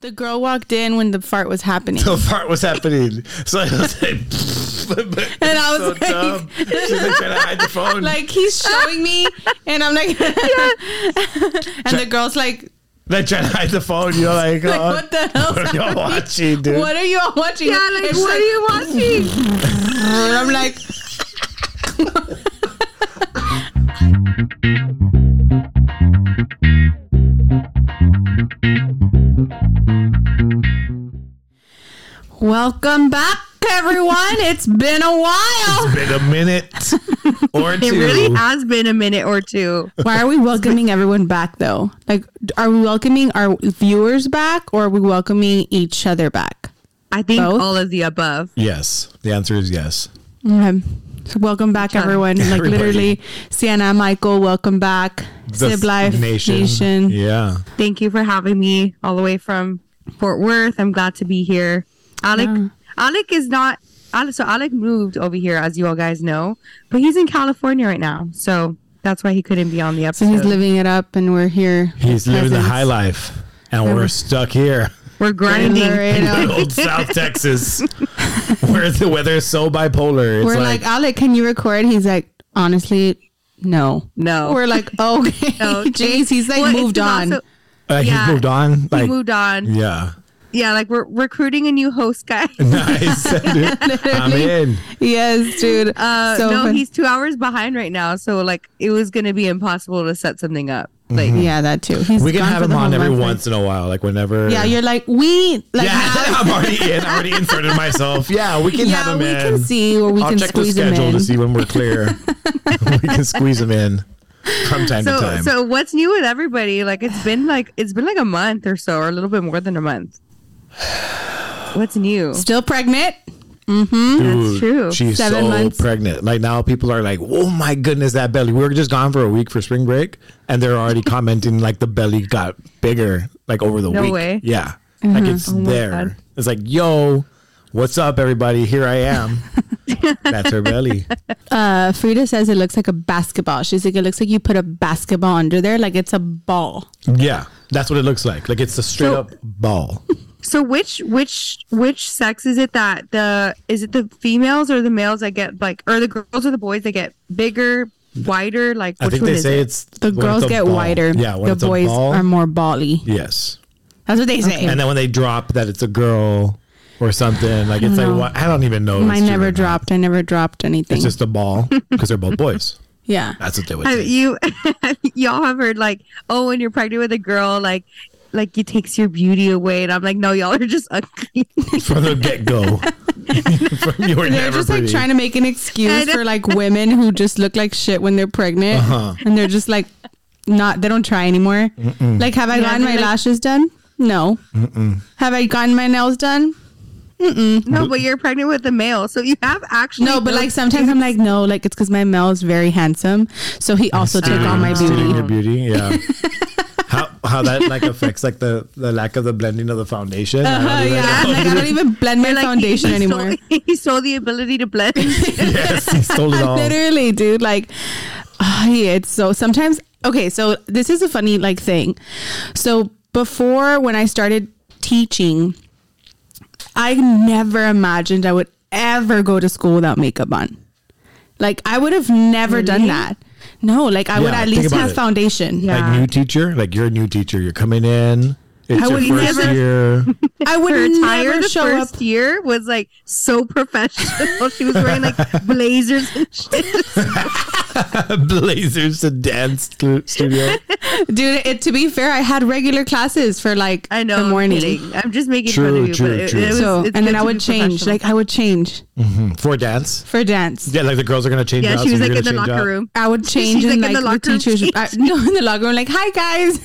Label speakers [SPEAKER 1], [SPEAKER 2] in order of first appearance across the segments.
[SPEAKER 1] The girl walked in when the fart was happening.
[SPEAKER 2] The fart was happening. So I was like,
[SPEAKER 1] And I was
[SPEAKER 2] so
[SPEAKER 1] like-
[SPEAKER 2] dumb. She's like trying to hide the phone.
[SPEAKER 1] like he's showing me, and I'm like, and the girl's like,
[SPEAKER 2] like trying to hide the phone. You're like,
[SPEAKER 1] like
[SPEAKER 2] oh,
[SPEAKER 1] what the hell?
[SPEAKER 2] what are y'all watching, dude?
[SPEAKER 1] What are you all watching?
[SPEAKER 3] Yeah, like
[SPEAKER 1] It's
[SPEAKER 3] what are you watching?
[SPEAKER 1] And I'm like, welcome back, everyone. It's been a while.
[SPEAKER 2] It's been a minute or two.
[SPEAKER 3] It really has been a minute or two.
[SPEAKER 1] Why are we welcoming everyone back, though? Like, are we welcoming our viewers back, or are we welcoming each other back?
[SPEAKER 3] I think
[SPEAKER 1] Both?
[SPEAKER 3] all of the above.
[SPEAKER 2] yes. The answer is yes.
[SPEAKER 1] Okay. So welcome back, everyone. Like
[SPEAKER 2] Everybody.
[SPEAKER 1] literally, Sienna, Michael, welcome back.
[SPEAKER 2] The
[SPEAKER 1] Sib Life
[SPEAKER 2] nation.
[SPEAKER 1] Nation.
[SPEAKER 2] Yeah.
[SPEAKER 3] Thank you for having me all the way from Fort Worth. I'm glad to be here. Alec,
[SPEAKER 1] Yeah.
[SPEAKER 3] Alec is not. Alec, so Alec moved over here, as you all guys know, but he's in California right now, so that's why he couldn't be on the
[SPEAKER 1] So
[SPEAKER 3] episode.
[SPEAKER 1] he's living it up, and we're here.
[SPEAKER 2] He's living the high life. And we're stuck here
[SPEAKER 3] We're grinding.
[SPEAKER 2] In old South Texas where the weather is so bipolar. It's
[SPEAKER 1] We're
[SPEAKER 2] like,
[SPEAKER 1] like, Alec, can you record? He's like, honestly, no.
[SPEAKER 3] No.
[SPEAKER 1] We're like, okay.
[SPEAKER 3] No,
[SPEAKER 1] Jeez, he's like
[SPEAKER 3] Well,
[SPEAKER 1] moved on.
[SPEAKER 3] also-
[SPEAKER 2] uh,
[SPEAKER 3] yeah.
[SPEAKER 2] he moved on.
[SPEAKER 3] he moved on.
[SPEAKER 2] yeah.
[SPEAKER 3] Yeah, like we're recruiting a new host guy.
[SPEAKER 2] Nice. I'm in.
[SPEAKER 1] yes, dude.
[SPEAKER 3] Uh,
[SPEAKER 1] So
[SPEAKER 3] no,
[SPEAKER 1] fun.
[SPEAKER 3] he's two hours behind right now, so like it was gonna be impossible to set something up. Like, mm-hmm.
[SPEAKER 1] yeah, that too. He's
[SPEAKER 2] We can
[SPEAKER 1] gone
[SPEAKER 2] have
[SPEAKER 1] for
[SPEAKER 2] him on every
[SPEAKER 1] month,
[SPEAKER 2] once in a while, like whenever.
[SPEAKER 1] Yeah, you're like, we like
[SPEAKER 2] yeah,
[SPEAKER 1] have-
[SPEAKER 2] I'm already in. I already inserted myself. Yeah, we can
[SPEAKER 1] yeah,
[SPEAKER 2] have him
[SPEAKER 1] we
[SPEAKER 2] in.
[SPEAKER 1] can see or we
[SPEAKER 2] I'll
[SPEAKER 1] can
[SPEAKER 2] check the
[SPEAKER 1] squeeze him
[SPEAKER 2] schedule
[SPEAKER 1] in.
[SPEAKER 2] to see when we're clear. we can squeeze him in from time to time.
[SPEAKER 3] so what's new with everybody? Like it's been like it's been like a month or so, or a little bit more than a month. What's new?
[SPEAKER 1] Still pregnant.
[SPEAKER 2] Dude, that's
[SPEAKER 3] true.
[SPEAKER 2] She's
[SPEAKER 1] Seven
[SPEAKER 2] so
[SPEAKER 1] months.
[SPEAKER 2] pregnant. Like now, people are like, "Oh my goodness, that belly." We were just gone for a week for spring break, and they're already commenting like the belly got bigger, like over the
[SPEAKER 3] No
[SPEAKER 2] week.
[SPEAKER 3] way.
[SPEAKER 2] Yeah, like it's
[SPEAKER 3] Oh
[SPEAKER 2] there. It's like, "Yo, what's up, everybody? Here I am." That's her belly.
[SPEAKER 1] Uh, Frida says it looks like a basketball. She's like, it looks like you put a basketball under there, like it's a ball.
[SPEAKER 2] Yeah, that's what it looks like. Like it's a straight
[SPEAKER 3] So-
[SPEAKER 2] up ball.
[SPEAKER 3] So which which which sex is it that the is it the females or the males that get like or the girls or the boys that get bigger, wider? Like
[SPEAKER 2] I
[SPEAKER 3] which
[SPEAKER 2] think
[SPEAKER 3] one
[SPEAKER 2] they
[SPEAKER 3] is
[SPEAKER 2] say
[SPEAKER 3] it?
[SPEAKER 2] it's
[SPEAKER 1] The girls
[SPEAKER 2] it's
[SPEAKER 1] get
[SPEAKER 2] ball.
[SPEAKER 1] wider.
[SPEAKER 2] Yeah, when
[SPEAKER 1] the
[SPEAKER 2] it's a
[SPEAKER 1] boys
[SPEAKER 2] ball,
[SPEAKER 1] are more bally.
[SPEAKER 2] Yes,
[SPEAKER 1] That's what they say.
[SPEAKER 2] and then when they drop that it's a girl or something, like it's like what I don't even know. if
[SPEAKER 1] Mine never
[SPEAKER 2] or not.
[SPEAKER 1] dropped. I never dropped anything.
[SPEAKER 2] It's just a ball because they're both boys.
[SPEAKER 1] yeah.
[SPEAKER 2] That's what they would
[SPEAKER 3] Have
[SPEAKER 2] say.
[SPEAKER 3] you y'all have heard like oh when you're pregnant with a girl like like it takes your beauty away and I'm like no y'all are just ugly.
[SPEAKER 2] From the get go, you were
[SPEAKER 1] They're
[SPEAKER 2] never
[SPEAKER 1] just
[SPEAKER 2] pretty.
[SPEAKER 1] like trying to make an excuse for like women who just look like shit when they're pregnant,
[SPEAKER 2] Uh-huh.
[SPEAKER 1] and they're just like not. They don't try anymore. Like, have I
[SPEAKER 3] Yeah,
[SPEAKER 1] gotten my
[SPEAKER 3] like-
[SPEAKER 1] lashes done? No. Have I gotten my nails done?
[SPEAKER 3] no, but you're pregnant with a male, so you have actually
[SPEAKER 1] No, but like sometimes I'm like, no, like it's because my male is very handsome, so he also took all my beauty.
[SPEAKER 2] your beauty. Yeah. how how that like affects like the the lack of the blending of the foundation. I don't
[SPEAKER 1] Uh,
[SPEAKER 2] even
[SPEAKER 1] yeah,
[SPEAKER 2] know.
[SPEAKER 1] like I don't even blend my
[SPEAKER 3] like,
[SPEAKER 1] foundation
[SPEAKER 3] he
[SPEAKER 1] anymore.
[SPEAKER 3] Stole, he stole the ability to blend.
[SPEAKER 2] yes, he stole it all.
[SPEAKER 1] Literally, dude. Like, ah, yeah, it's so sometimes. Okay, so this is a funny like thing. So before when I started teaching, I never imagined I would ever go to school without makeup on. Like I would have never done that. No, like I would at least have
[SPEAKER 2] it.
[SPEAKER 1] foundation.
[SPEAKER 3] Yeah.
[SPEAKER 2] Like new teacher, like you're a new teacher. You're coming in. It's
[SPEAKER 1] I
[SPEAKER 2] your
[SPEAKER 1] would
[SPEAKER 2] first
[SPEAKER 1] never-
[SPEAKER 2] year.
[SPEAKER 1] I would
[SPEAKER 3] Her
[SPEAKER 1] never
[SPEAKER 3] the
[SPEAKER 1] show
[SPEAKER 3] first
[SPEAKER 1] up.
[SPEAKER 3] year was like so professional. she was wearing like blazers and shit.
[SPEAKER 2] Blazers to dance studio.
[SPEAKER 1] Dude, it, to be fair, I had regular classes for like
[SPEAKER 3] I know.
[SPEAKER 1] the
[SPEAKER 3] I'm
[SPEAKER 1] morning.
[SPEAKER 3] kidding. I'm just making
[SPEAKER 2] True,
[SPEAKER 3] fun of you.
[SPEAKER 2] true,
[SPEAKER 3] but it,
[SPEAKER 2] true.
[SPEAKER 3] it was,
[SPEAKER 1] So and then I would change. Like I would change mm-hmm.
[SPEAKER 2] For dance.
[SPEAKER 1] for dance.
[SPEAKER 2] Yeah, like the girls are gonna change
[SPEAKER 3] yeah,
[SPEAKER 2] out.
[SPEAKER 3] she was
[SPEAKER 2] you're
[SPEAKER 3] like in the locker
[SPEAKER 2] out.
[SPEAKER 3] room.
[SPEAKER 1] I would change
[SPEAKER 3] She's
[SPEAKER 1] in
[SPEAKER 3] like in
[SPEAKER 1] like,
[SPEAKER 3] the
[SPEAKER 1] the,
[SPEAKER 3] locker room
[SPEAKER 1] teachers. I, no, in the locker room, like hi guys.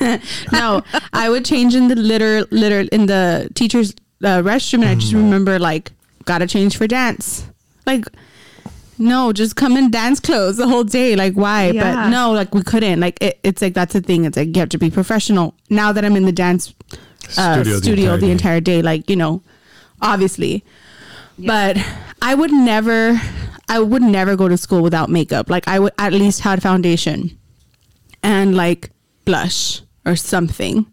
[SPEAKER 1] no, I would change in the litter, litter in the teachers' uh, restroom, and I just remember like gotta change for dance. Like, no, just come in dance clothes the whole day. Like, why?
[SPEAKER 3] Yeah.
[SPEAKER 1] But no, like we couldn't. Like it, it's like that's the thing. It's like you have to be professional. Now that I'm in the dance uh,
[SPEAKER 2] Studio
[SPEAKER 1] studio,
[SPEAKER 2] the entire
[SPEAKER 1] the
[SPEAKER 2] day.
[SPEAKER 1] entire day, like you know, obviously. But I would never, I would never go to school without makeup. Like I would at least have foundation and like blush or something.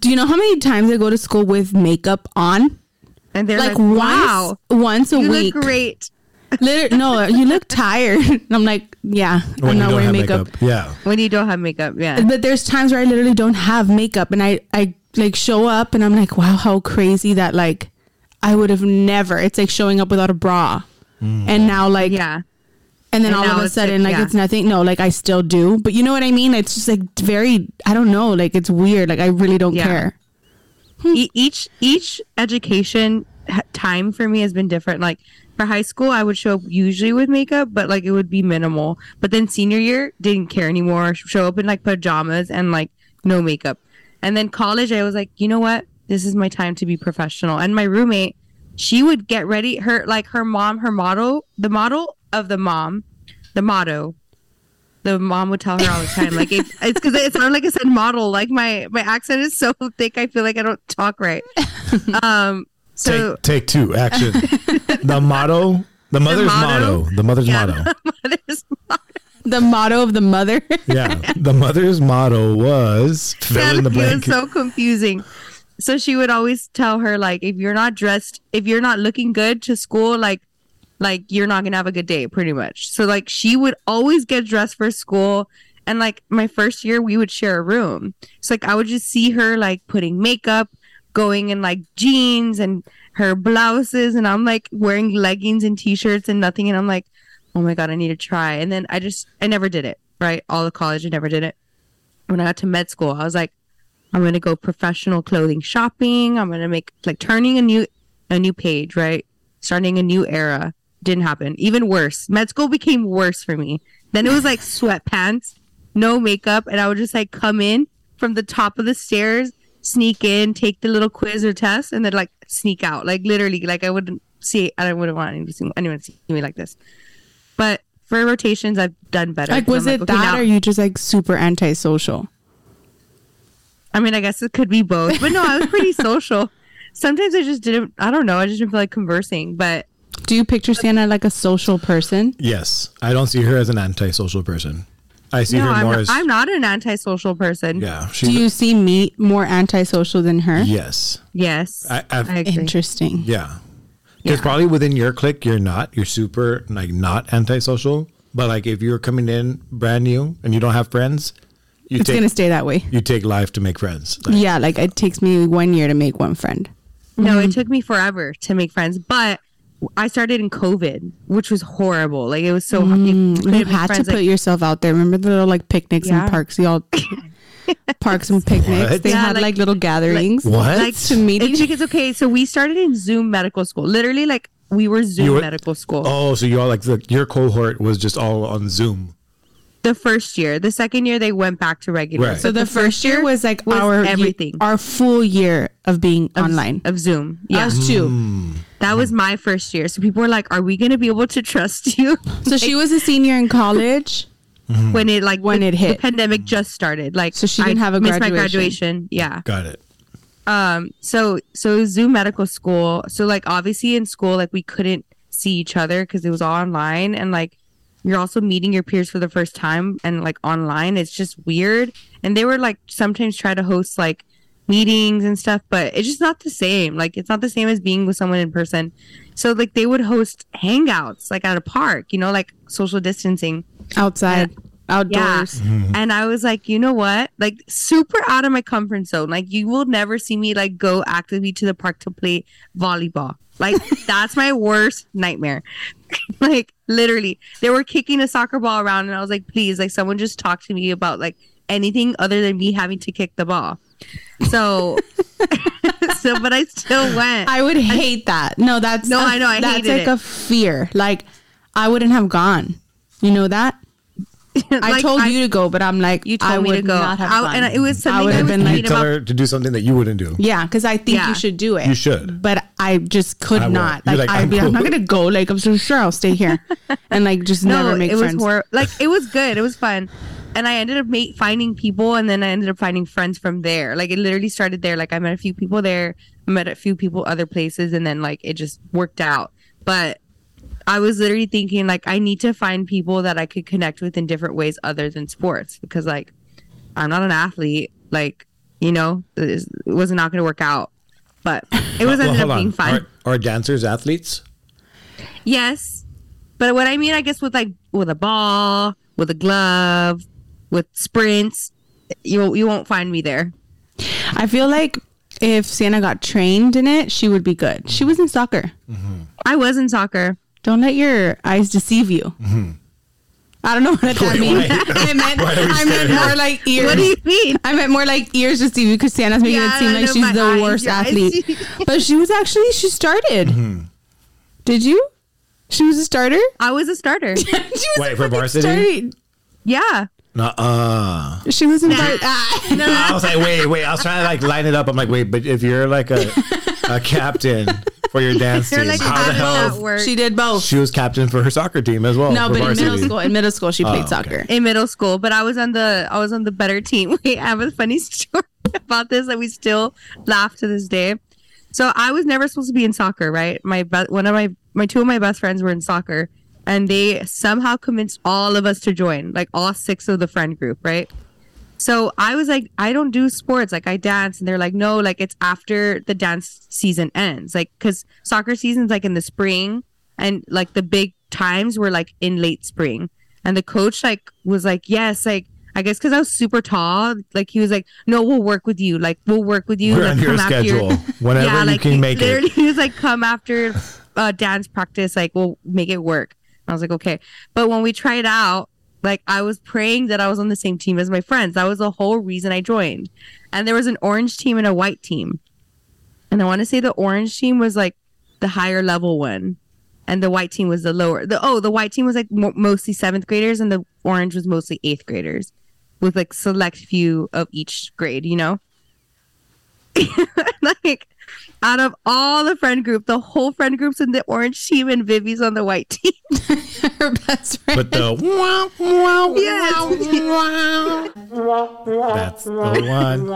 [SPEAKER 1] Do you know how many times I go to school with makeup on?
[SPEAKER 3] And they're
[SPEAKER 1] Like,
[SPEAKER 3] like, "Wow,
[SPEAKER 1] once, once a
[SPEAKER 3] you
[SPEAKER 1] week.
[SPEAKER 3] look great."
[SPEAKER 1] Literally, no, you look tired. And I'm like, yeah,
[SPEAKER 2] When
[SPEAKER 1] I'm
[SPEAKER 2] you
[SPEAKER 1] not
[SPEAKER 2] don't
[SPEAKER 1] wearing
[SPEAKER 2] have
[SPEAKER 1] makeup.
[SPEAKER 2] Yeah.
[SPEAKER 3] When you don't have makeup, yeah.
[SPEAKER 1] But there's times where I literally don't have makeup, and I I like show up, and I'm like, wow, how crazy that like I would have never. It's like showing up without a bra, mm. and now like
[SPEAKER 3] Yeah.
[SPEAKER 1] And then
[SPEAKER 3] And
[SPEAKER 1] all of a sudden
[SPEAKER 3] like- yeah.
[SPEAKER 1] it's nothing. No, like I still do, but you know what I mean. It's just like very. I don't know. Like it's weird. Like I really don't
[SPEAKER 3] Yeah.
[SPEAKER 1] care.
[SPEAKER 3] E- each each education time for me has been different. Like for high school, I would show up usually with makeup, but like it would be minimal. But then senior year, didn't care anymore. Show up in like pajamas and like no makeup. And then college, I was like, you know what? This is my time to be professional. And my roommate, she would get ready. Her like her mom, her model, the model of the mom, the motto. The mom would tell her all the time, like if, it's because it sounded like I said model. Like my my accent is so thick, I feel like I don't talk right. Um, so
[SPEAKER 2] take, take two. Action. the motto. The mother's
[SPEAKER 3] motto?
[SPEAKER 2] motto. The mother's
[SPEAKER 3] yeah,
[SPEAKER 2] motto.
[SPEAKER 3] mother's motto.
[SPEAKER 1] The motto of the mother.
[SPEAKER 2] Yeah. The mother's motto was fill in the
[SPEAKER 3] it was so confusing. So she would always tell her like, if you're not dressed, if you're not looking good to school, like, like you're not gonna have a good day, pretty much. So like she would always get dressed for school, and like my first year, we would share a room. So like I would just see her like putting makeup, going in like jeans and her blouses, and I'm like wearing leggings and t-shirts and nothing, and I'm like, oh my god, I need to try. And then I just I never did it. Right, all the college, I never did it when I got to med school, I was like, I'm gonna go professional clothing shopping. I'm gonna make like turning a new a new page, right? Starting a new era. Didn't happen. Even worse. Med school became worse for me. Then it was like sweatpants, no makeup, and I would just like come in from the top of the stairs, sneak in, take the little quiz or test, and then like sneak out. Like literally, like I wouldn't see I wouldn't want anyone to see, anyone see me like this. But for rotations, I've done better.
[SPEAKER 1] Like was it
[SPEAKER 3] okay,
[SPEAKER 1] that,
[SPEAKER 3] now-
[SPEAKER 1] or you just like super antisocial?
[SPEAKER 3] I mean, I guess it could be both, but no, I was pretty social. Sometimes I just didn't. I don't know. I just didn't feel like conversing. But
[SPEAKER 1] Do you picture Sienna like a social person?
[SPEAKER 2] Yes. I don't see her as an antisocial person. I see
[SPEAKER 3] no,
[SPEAKER 2] her
[SPEAKER 3] I'm
[SPEAKER 2] more
[SPEAKER 3] not,
[SPEAKER 2] as
[SPEAKER 3] I'm not an antisocial person.
[SPEAKER 2] yeah. She,
[SPEAKER 1] Do you see me more antisocial than her?
[SPEAKER 2] yes.
[SPEAKER 3] Yes,
[SPEAKER 2] I, I've,
[SPEAKER 3] agree.
[SPEAKER 1] Interesting.
[SPEAKER 2] Yeah. Because
[SPEAKER 3] Yeah.
[SPEAKER 2] probably within your clique, you're not. You're super like not antisocial. But like if you're coming in brand new and you don't have friends, you
[SPEAKER 1] It's
[SPEAKER 2] take
[SPEAKER 1] gonna stay that way.
[SPEAKER 2] you take life to make friends. Like,
[SPEAKER 1] Yeah, like it takes me one year to make one friend.
[SPEAKER 3] No,
[SPEAKER 1] Mm-hmm.
[SPEAKER 3] it took me forever to make friends, but I started in COVID, which was horrible. Like it was so hard. You,
[SPEAKER 1] Mm, you
[SPEAKER 3] make
[SPEAKER 1] had to
[SPEAKER 3] friends,
[SPEAKER 1] put
[SPEAKER 3] like-
[SPEAKER 1] yourself out there. Remember the little like picnics
[SPEAKER 3] Yeah.
[SPEAKER 1] and parks? Y'all parks and picnics.
[SPEAKER 2] What?
[SPEAKER 1] They
[SPEAKER 3] Yeah,
[SPEAKER 1] had like,
[SPEAKER 3] like-
[SPEAKER 1] little gatherings.
[SPEAKER 2] What?
[SPEAKER 3] like
[SPEAKER 1] to meet
[SPEAKER 3] it's
[SPEAKER 1] each-
[SPEAKER 3] because okay, so we started in Zoom medical school. Literally, like we were Zoom
[SPEAKER 2] were-
[SPEAKER 3] medical school.
[SPEAKER 2] Oh, so you all like the, your cohort was just all on Zoom.
[SPEAKER 3] The first year, the second year they went back to regular.
[SPEAKER 2] Right.
[SPEAKER 1] So the, first year was like our ye-
[SPEAKER 3] everything.
[SPEAKER 1] our full year of being
[SPEAKER 3] of,
[SPEAKER 1] online.
[SPEAKER 3] of Zoom. Yeah,
[SPEAKER 1] Us too.
[SPEAKER 2] Hmm.
[SPEAKER 3] That was my first year. So people were like, "Are we going to be able to trust you?"
[SPEAKER 1] So she was a senior in college.
[SPEAKER 3] when it like
[SPEAKER 1] When
[SPEAKER 3] the,
[SPEAKER 1] it hit.
[SPEAKER 3] the pandemic just started. Like
[SPEAKER 1] So she didn't
[SPEAKER 3] I
[SPEAKER 1] have a
[SPEAKER 3] missed my
[SPEAKER 1] graduation.
[SPEAKER 3] graduation. Yeah.
[SPEAKER 2] Got it.
[SPEAKER 3] Um. So so Zoom medical school. So like obviously in school like we couldn't see each other because it was all online and like you're also meeting your peers for the first time and like online it's just weird and they were like sometimes try to host like meetings and stuff but it's just not the same like it's not the same as being with someone in person so like they would host hangouts like at a park you know like social distancing
[SPEAKER 1] outside, outdoors. Mm-hmm.
[SPEAKER 3] and I was like, you know what? Like super out of my comfort zone. Like you will never see me like go actively to the park to play volleyball. Like that's my worst nightmare. like literally, they were kicking a soccer ball around, and I was like, please, like someone just talk to me about like anything other than me having to kick the ball. So, so, but I still went.
[SPEAKER 1] I would hate that. No, that's
[SPEAKER 3] No,
[SPEAKER 1] a-
[SPEAKER 3] I know, I
[SPEAKER 1] that's
[SPEAKER 3] hated
[SPEAKER 1] like
[SPEAKER 3] it.
[SPEAKER 1] a fear. Like I wouldn't have gone. You know that? I
[SPEAKER 3] Like,
[SPEAKER 1] told you to go, but I'm like,
[SPEAKER 3] You told
[SPEAKER 1] I
[SPEAKER 3] me to go,
[SPEAKER 1] not have
[SPEAKER 3] I-
[SPEAKER 1] gone.
[SPEAKER 3] and it was
[SPEAKER 1] I
[SPEAKER 3] something
[SPEAKER 1] would have been
[SPEAKER 2] You
[SPEAKER 1] like,
[SPEAKER 3] thinking
[SPEAKER 2] tell
[SPEAKER 3] about-
[SPEAKER 2] her to do something that you wouldn't do.
[SPEAKER 1] yeah, because I think
[SPEAKER 3] Yeah.
[SPEAKER 1] you should do it.
[SPEAKER 2] You should.
[SPEAKER 1] but I just could
[SPEAKER 2] I won't.
[SPEAKER 1] Like,
[SPEAKER 2] like,
[SPEAKER 1] I'd
[SPEAKER 2] I'm
[SPEAKER 1] be, I'm not gonna go. Like I'm so sure I'll stay here, and like just never make
[SPEAKER 3] it
[SPEAKER 1] friends.
[SPEAKER 3] was horrible. Like it was good. It was fun. And I ended up finding people, and then I ended up finding friends from there. Like it literally started there. Like I met a few people there, I met a few people other places, and then like it just worked out. But I was literally thinking like I need to find people that I could connect with in different ways other than sports because like I'm not an athlete. Like you know, it was not going to work out. But it was
[SPEAKER 2] Well,
[SPEAKER 3] ended
[SPEAKER 2] hold
[SPEAKER 3] up being
[SPEAKER 2] on.
[SPEAKER 3] fun.
[SPEAKER 2] Are, are dancers athletes?
[SPEAKER 3] Yes. But what I mean, I guess with like with a ball, with a glove, with sprints, you you won't find me there.
[SPEAKER 1] I feel like if Sienna got trained in it, she would be good. She was in soccer.
[SPEAKER 3] I was in soccer.
[SPEAKER 1] Don't let your eyes deceive you. I don't know what that
[SPEAKER 2] Wait,
[SPEAKER 1] means. I meant,
[SPEAKER 2] Why are we
[SPEAKER 1] I meant
[SPEAKER 2] staring?
[SPEAKER 1] more like ears.
[SPEAKER 3] What do you mean?
[SPEAKER 1] I meant more like ears deceive you because Sienna's making
[SPEAKER 3] Yeah,
[SPEAKER 1] it seem like
[SPEAKER 3] know
[SPEAKER 1] she's the
[SPEAKER 3] eyes,
[SPEAKER 1] worst
[SPEAKER 3] eyes.
[SPEAKER 1] athlete. but she was actually she started.
[SPEAKER 2] Mm-hmm.
[SPEAKER 1] Did you? She was a starter.
[SPEAKER 3] I was a starter.
[SPEAKER 1] she was
[SPEAKER 2] Wait,
[SPEAKER 1] a
[SPEAKER 2] for
[SPEAKER 1] fucking
[SPEAKER 2] varsity?
[SPEAKER 1] starter.
[SPEAKER 3] yeah.
[SPEAKER 2] Nuh-uh.
[SPEAKER 1] She was in var- ah.
[SPEAKER 2] I was like, wait, wait. I was trying to like line it up. I'm like, wait, but if you're like a, a captain for your dance team,
[SPEAKER 3] like,
[SPEAKER 2] how
[SPEAKER 3] how
[SPEAKER 2] the hell?
[SPEAKER 1] She did both.
[SPEAKER 2] She was captain for her soccer team as well.
[SPEAKER 1] no,
[SPEAKER 2] for
[SPEAKER 1] but in middle school, in middle school, she played
[SPEAKER 2] okay.
[SPEAKER 1] soccer.
[SPEAKER 3] in middle school, but I was on the I was on the better team. Wait, I have a funny story about this that we still laugh to this day. So I was never supposed to be in soccer, right? My be- one of my my two of my best friends were in soccer, and they somehow convinced all of us to join, like all six of the friend group, right? So I was like, I don't do sports, like I dance, and they're like, no, like it's after the dance season ends, like because soccer season's like in the spring, and like the big times were like in late spring, and the coach like was like, yes, like I guess because I was super tall, like he was like, no, we'll work with you, like we'll work with you,
[SPEAKER 2] We're
[SPEAKER 3] like,
[SPEAKER 2] on your schedule. Whenever you
[SPEAKER 3] like,
[SPEAKER 2] can make it.
[SPEAKER 3] literally, He was like, come after uh, dance practice, like we'll make it work. I was like, okay. But when we tried out, like I was praying that I was on the same team as my friends. That was the whole reason I joined. And there was an orange team and a white team. And I want to say the orange team was like the higher level one, and the white team was the lower. The oh, the white team was like mo- mostly seventh graders, and the orange was mostly eighth graders, with like select few of each grade. You know, like out of all the friend group, the whole friend group's in the orange team, and Vivi's on the white team.
[SPEAKER 1] Her best friend.
[SPEAKER 2] But the wow, wow,
[SPEAKER 3] Yes.
[SPEAKER 2] wow. That's the one.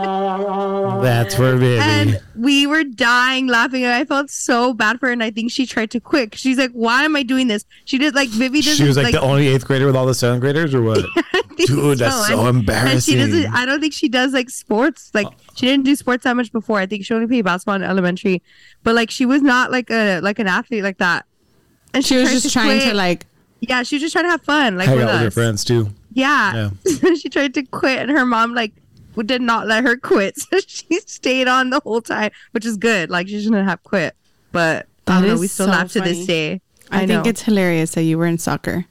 [SPEAKER 2] That's for Vivi.
[SPEAKER 3] and we were dying laughing and i felt so bad for her and i think she tried to quit she's like why am i doing this she did like vivi doesn't
[SPEAKER 2] she was like, the only eighth grader with all the seventh graders, or what? Dude, that's so
[SPEAKER 3] And-
[SPEAKER 2] embarrassing.
[SPEAKER 3] And she doesn't. I don't think she does like sports. Like she didn't do sports that much before. I think she only played basketball in elementary, but like she was not like a like an athlete like that. And
[SPEAKER 1] She was
[SPEAKER 3] tried
[SPEAKER 1] just trying to like.
[SPEAKER 3] Yeah, she was just trying to have fun, like
[SPEAKER 2] Hang
[SPEAKER 3] with
[SPEAKER 2] out with her friends too.
[SPEAKER 3] Yeah. she tried to quit, and her mom like did not let her quit. So she stayed on the whole time, which is good. Like she shouldn't have quit, but I don't know. We still
[SPEAKER 1] so
[SPEAKER 3] laugh to this day.
[SPEAKER 1] I,
[SPEAKER 3] I,
[SPEAKER 1] think it's hilarious that you were in soccer,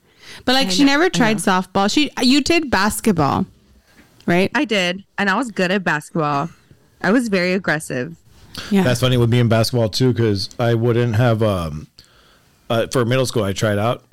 [SPEAKER 1] but like
[SPEAKER 3] I
[SPEAKER 1] she
[SPEAKER 3] know,
[SPEAKER 1] never tried softball. She you did basketball, right?
[SPEAKER 3] I did, and I was good at basketball. I was very aggressive.
[SPEAKER 1] Yeah.
[SPEAKER 2] That's funny with me in basketball too, because I wouldn't have um, uh, for middle school. I tried out,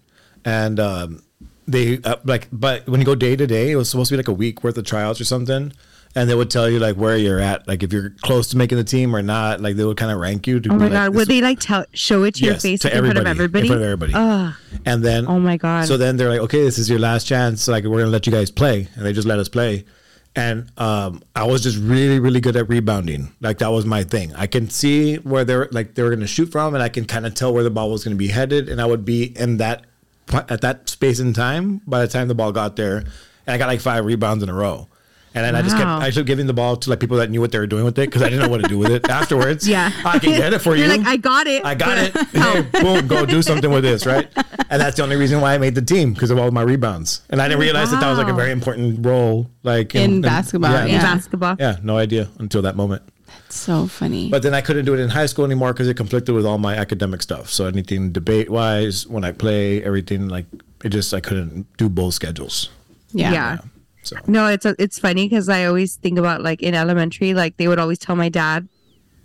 [SPEAKER 2] and um, they uh, like, but when you go day to day, it was supposed to be like a week worth of tryouts or something, and they would tell you like where you're at, like if you're close to making the team or not. Like they would kind of rank you. To
[SPEAKER 3] Oh my
[SPEAKER 2] like,
[SPEAKER 3] god! Would they like tell show it to your face
[SPEAKER 2] to
[SPEAKER 3] in front of
[SPEAKER 2] everybody,
[SPEAKER 3] everybody?
[SPEAKER 2] in front of everybody.
[SPEAKER 3] Ugh.
[SPEAKER 2] And then
[SPEAKER 3] Oh my God.
[SPEAKER 2] So then they're like, okay, this is your last chance. Like we're gonna let you guys play, and they just let us play. And um, I was just really, really good at rebounding. Like that was my thing. I can see where they're like they were gonna shoot from, and I can kind of tell where the ball was gonna be headed, and I would be in that at that space in time by the time the ball got there, and I got like five rebounds in a row. And then I just kept
[SPEAKER 3] Wow.
[SPEAKER 2] I kept giving the ball to like people that knew what they were doing with it because I didn't know what to do with it afterwards.
[SPEAKER 3] Yeah.
[SPEAKER 2] I can get it for
[SPEAKER 3] You're
[SPEAKER 2] you.
[SPEAKER 3] like, I got it.
[SPEAKER 2] I got it.
[SPEAKER 3] but-
[SPEAKER 2] Hey, boom, go do something with this, right? And that's the only reason why I made the team because of all my rebounds. And I didn't realize that that was like a very important role, like
[SPEAKER 1] In basketball,
[SPEAKER 3] In
[SPEAKER 1] Yeah.
[SPEAKER 3] basketball.
[SPEAKER 2] Yeah, no idea until that moment.
[SPEAKER 1] That's so funny.
[SPEAKER 2] But then I couldn't do it in high school anymore because it conflicted with all my academic stuff. So anything debate wise, when I play, everything like it just I couldn't do both schedules.
[SPEAKER 1] yeah.
[SPEAKER 3] yeah.
[SPEAKER 2] So
[SPEAKER 3] No, it's it's funny because I always think about like in elementary, like they would always tell my dad,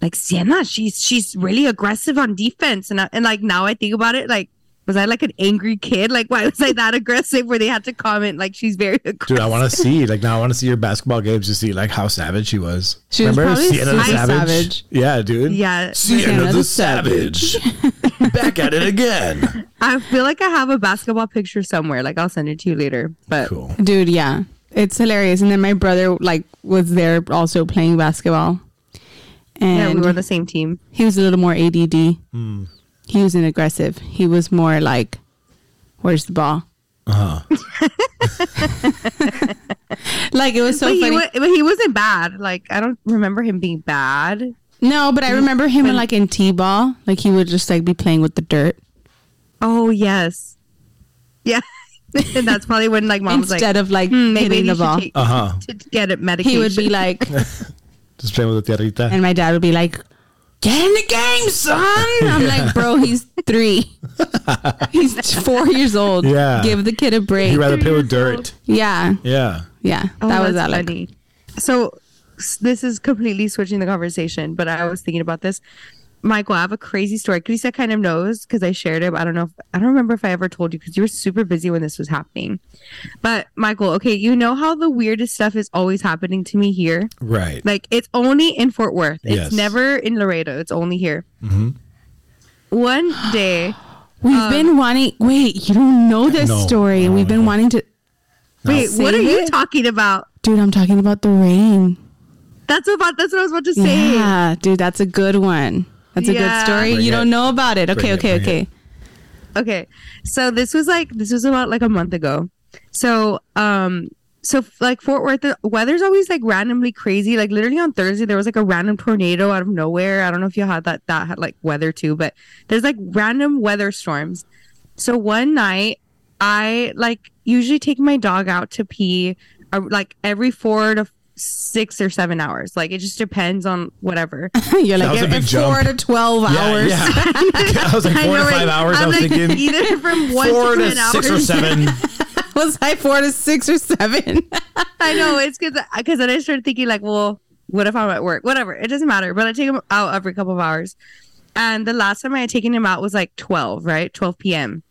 [SPEAKER 3] like Sienna, she's she's really aggressive on defense, and I, and like now I think about it, like was I like an angry kid? Like why was I that aggressive? Where they had to comment like she's very aggressive.
[SPEAKER 2] dude, I want to see like now I want to see your basketball games to see like how savage she was.
[SPEAKER 1] She was probably
[SPEAKER 2] Sienna the savage?
[SPEAKER 1] savage.
[SPEAKER 2] Yeah, dude.
[SPEAKER 3] Yeah,
[SPEAKER 2] Sienna
[SPEAKER 1] Sienna
[SPEAKER 2] the
[SPEAKER 1] the
[SPEAKER 2] savage. Back at it again.
[SPEAKER 3] I feel like I have a basketball picture somewhere. Like I'll send it to you later. But
[SPEAKER 2] Cool.
[SPEAKER 1] Dude, yeah. It's hilarious. And then my brother like was there also playing basketball.
[SPEAKER 3] yeah,
[SPEAKER 1] And
[SPEAKER 3] we were the same team.
[SPEAKER 1] he was a little more ADD.
[SPEAKER 2] Hmm.
[SPEAKER 1] He wasn't aggressive. He was more like, "Where's the ball?"
[SPEAKER 2] Uh-huh.
[SPEAKER 1] like it was so
[SPEAKER 3] but he
[SPEAKER 1] funny.
[SPEAKER 3] but he wasn't bad. Like I don't remember him being bad.
[SPEAKER 1] no, but I remember him in like in t-ball. Like he would just like be playing with the dirt
[SPEAKER 3] Oh yes, yeah. And that's probably when like mom was like,
[SPEAKER 1] instead of like
[SPEAKER 3] hmm, maybe
[SPEAKER 1] hitting
[SPEAKER 3] you
[SPEAKER 1] the
[SPEAKER 3] should
[SPEAKER 1] ball.
[SPEAKER 3] take-
[SPEAKER 2] Uh huh.
[SPEAKER 3] to get it medication.
[SPEAKER 1] He would be like,
[SPEAKER 2] Just playing with the tierrita.
[SPEAKER 1] and my dad would be like, "Get in the game, son." I'm like, "Bro, he's three. he's four years old.
[SPEAKER 2] Yeah.
[SPEAKER 1] give the kid a break."
[SPEAKER 2] He'd rather play with dirt.
[SPEAKER 1] Yeah,
[SPEAKER 2] Yeah.
[SPEAKER 1] yeah.
[SPEAKER 3] Oh,
[SPEAKER 1] that was
[SPEAKER 3] that's
[SPEAKER 1] Alec.
[SPEAKER 3] funny. So this is completely switching the conversation, but I was thinking about this. Michael, I have a crazy story. Krizia kind of knows because I shared it. But I don't know. If, I don't remember if I ever told you because you were super busy when this was happening. But Michael, okay, you know how the weirdest stuff is always happening to me here.
[SPEAKER 2] Right.
[SPEAKER 3] Like it's only in Fort Worth. It's
[SPEAKER 2] Yes.
[SPEAKER 3] never in Laredo. It's only here.
[SPEAKER 2] Mhm.
[SPEAKER 3] One day,
[SPEAKER 1] We've been wanting. Wait, you don't know this
[SPEAKER 2] No.
[SPEAKER 1] story, and
[SPEAKER 2] Oh,
[SPEAKER 1] we've been
[SPEAKER 2] no.
[SPEAKER 1] wanting to.
[SPEAKER 3] wait, what are
[SPEAKER 1] Say
[SPEAKER 3] you
[SPEAKER 1] it.
[SPEAKER 3] talking about?
[SPEAKER 1] Dude, I'm talking about the rain.
[SPEAKER 3] That's about. That's what I was about to say.
[SPEAKER 1] Yeah, dude, that's a good one. That's a
[SPEAKER 3] Yeah.
[SPEAKER 1] good story.
[SPEAKER 2] Bring
[SPEAKER 1] you
[SPEAKER 2] it.
[SPEAKER 1] don't know about it.
[SPEAKER 2] Bring
[SPEAKER 1] Okay,
[SPEAKER 2] it,
[SPEAKER 1] okay, okay.
[SPEAKER 2] it.
[SPEAKER 3] okay so this was like this was about like a month ago so um so like fort worth the weather's always like randomly crazy like literally on thursday there was like a random tornado out of nowhere i don't know if you had that that had like weather too but there's like random weather storms so one night i like usually take my dog out to pee uh, like every four to six or seven hours like it just depends on whatever
[SPEAKER 1] You're like
[SPEAKER 2] was a
[SPEAKER 1] four
[SPEAKER 2] jump.
[SPEAKER 1] to twelve
[SPEAKER 2] Yeah,
[SPEAKER 1] hours.
[SPEAKER 2] yeah. I was like four
[SPEAKER 3] know,
[SPEAKER 2] to
[SPEAKER 3] right?
[SPEAKER 2] five hours. i
[SPEAKER 3] I'm
[SPEAKER 2] was
[SPEAKER 3] like,
[SPEAKER 2] thinking
[SPEAKER 3] either from one
[SPEAKER 2] four
[SPEAKER 3] to,
[SPEAKER 2] to
[SPEAKER 3] 10 hours.
[SPEAKER 2] six or seven.
[SPEAKER 1] was I four to six or seven?
[SPEAKER 3] I know it's because because then I started thinking like, well, what if I'm at work? Whatever, it doesn't matter. But I take him out every couple of hours, and the last time I had taken him out was like twelve, right, twelve p.m.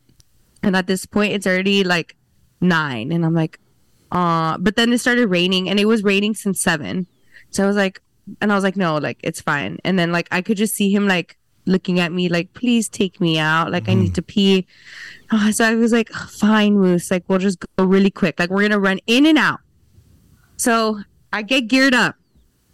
[SPEAKER 3] And at this point, it's already like nine, and I'm like, uh. But then it started raining, and it was raining since seven, so I was like, and I was like, no, like it's fine. And then like I could just see him like looking at me like, please take me out, like I need to pee. Uh, so I was like, fine, Moose, like we'll just go really quick, like we're gonna run in and out. So I get geared up.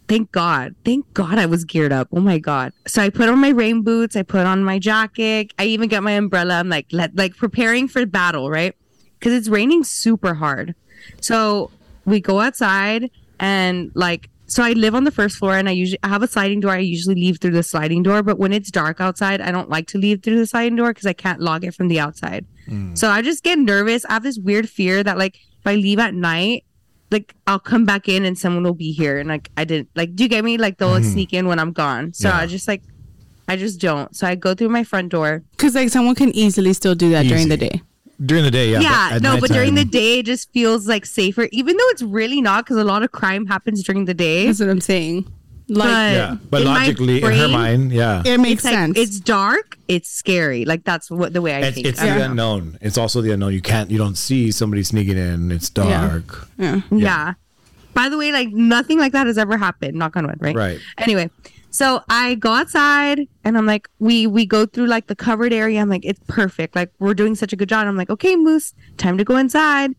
[SPEAKER 3] Thank God. Thank God I was geared up. Oh my God. So I put on my rain boots. I put on my jacket. I even got my umbrella. I'm like, let, like preparing for battle, right? Because it's raining super hard. So we go outside and like, so I live on the first floor and I usually I have a sliding door. I usually leave through the sliding door, but when it's dark outside, I don't like to leave through the sliding door because I can't log it from the outside. Mm. So I just get nervous. I have this weird fear that like if I leave at night, like I'll come back in and someone will be here and like I didn't like do you get me? Like they'll like, mm. sneak in when I'm gone. So
[SPEAKER 2] Yeah.
[SPEAKER 3] I just like I just don't. So I go through my front door.
[SPEAKER 1] Because like someone can easily still do that during the day.
[SPEAKER 2] During the day, yeah.
[SPEAKER 3] Yeah,
[SPEAKER 2] at
[SPEAKER 3] no, but during the day it just feels like safer, even though it's really not because a lot of crime happens during the day.
[SPEAKER 1] That's what I'm saying. Like
[SPEAKER 3] But-
[SPEAKER 2] Yeah, but
[SPEAKER 3] in my
[SPEAKER 2] logically, in her mind, yeah,
[SPEAKER 1] it makes
[SPEAKER 3] It's like
[SPEAKER 1] sense.
[SPEAKER 3] it's dark, it's scary. Like that's what the way I
[SPEAKER 2] it's,
[SPEAKER 3] think.
[SPEAKER 2] it's
[SPEAKER 3] I
[SPEAKER 2] the
[SPEAKER 3] know.
[SPEAKER 2] unknown. It's also the unknown. You can't, you don't see somebody sneaking in. It's dark.
[SPEAKER 1] yeah.
[SPEAKER 3] Yeah. By the way, like nothing like that has ever happened. Knock on wood, right?
[SPEAKER 2] Right.
[SPEAKER 3] Anyway, so I go outside and I'm like, we we go through like the covered area. I'm like, it's perfect. Like we're doing such a good job. I'm like, okay, Moose, time to go inside.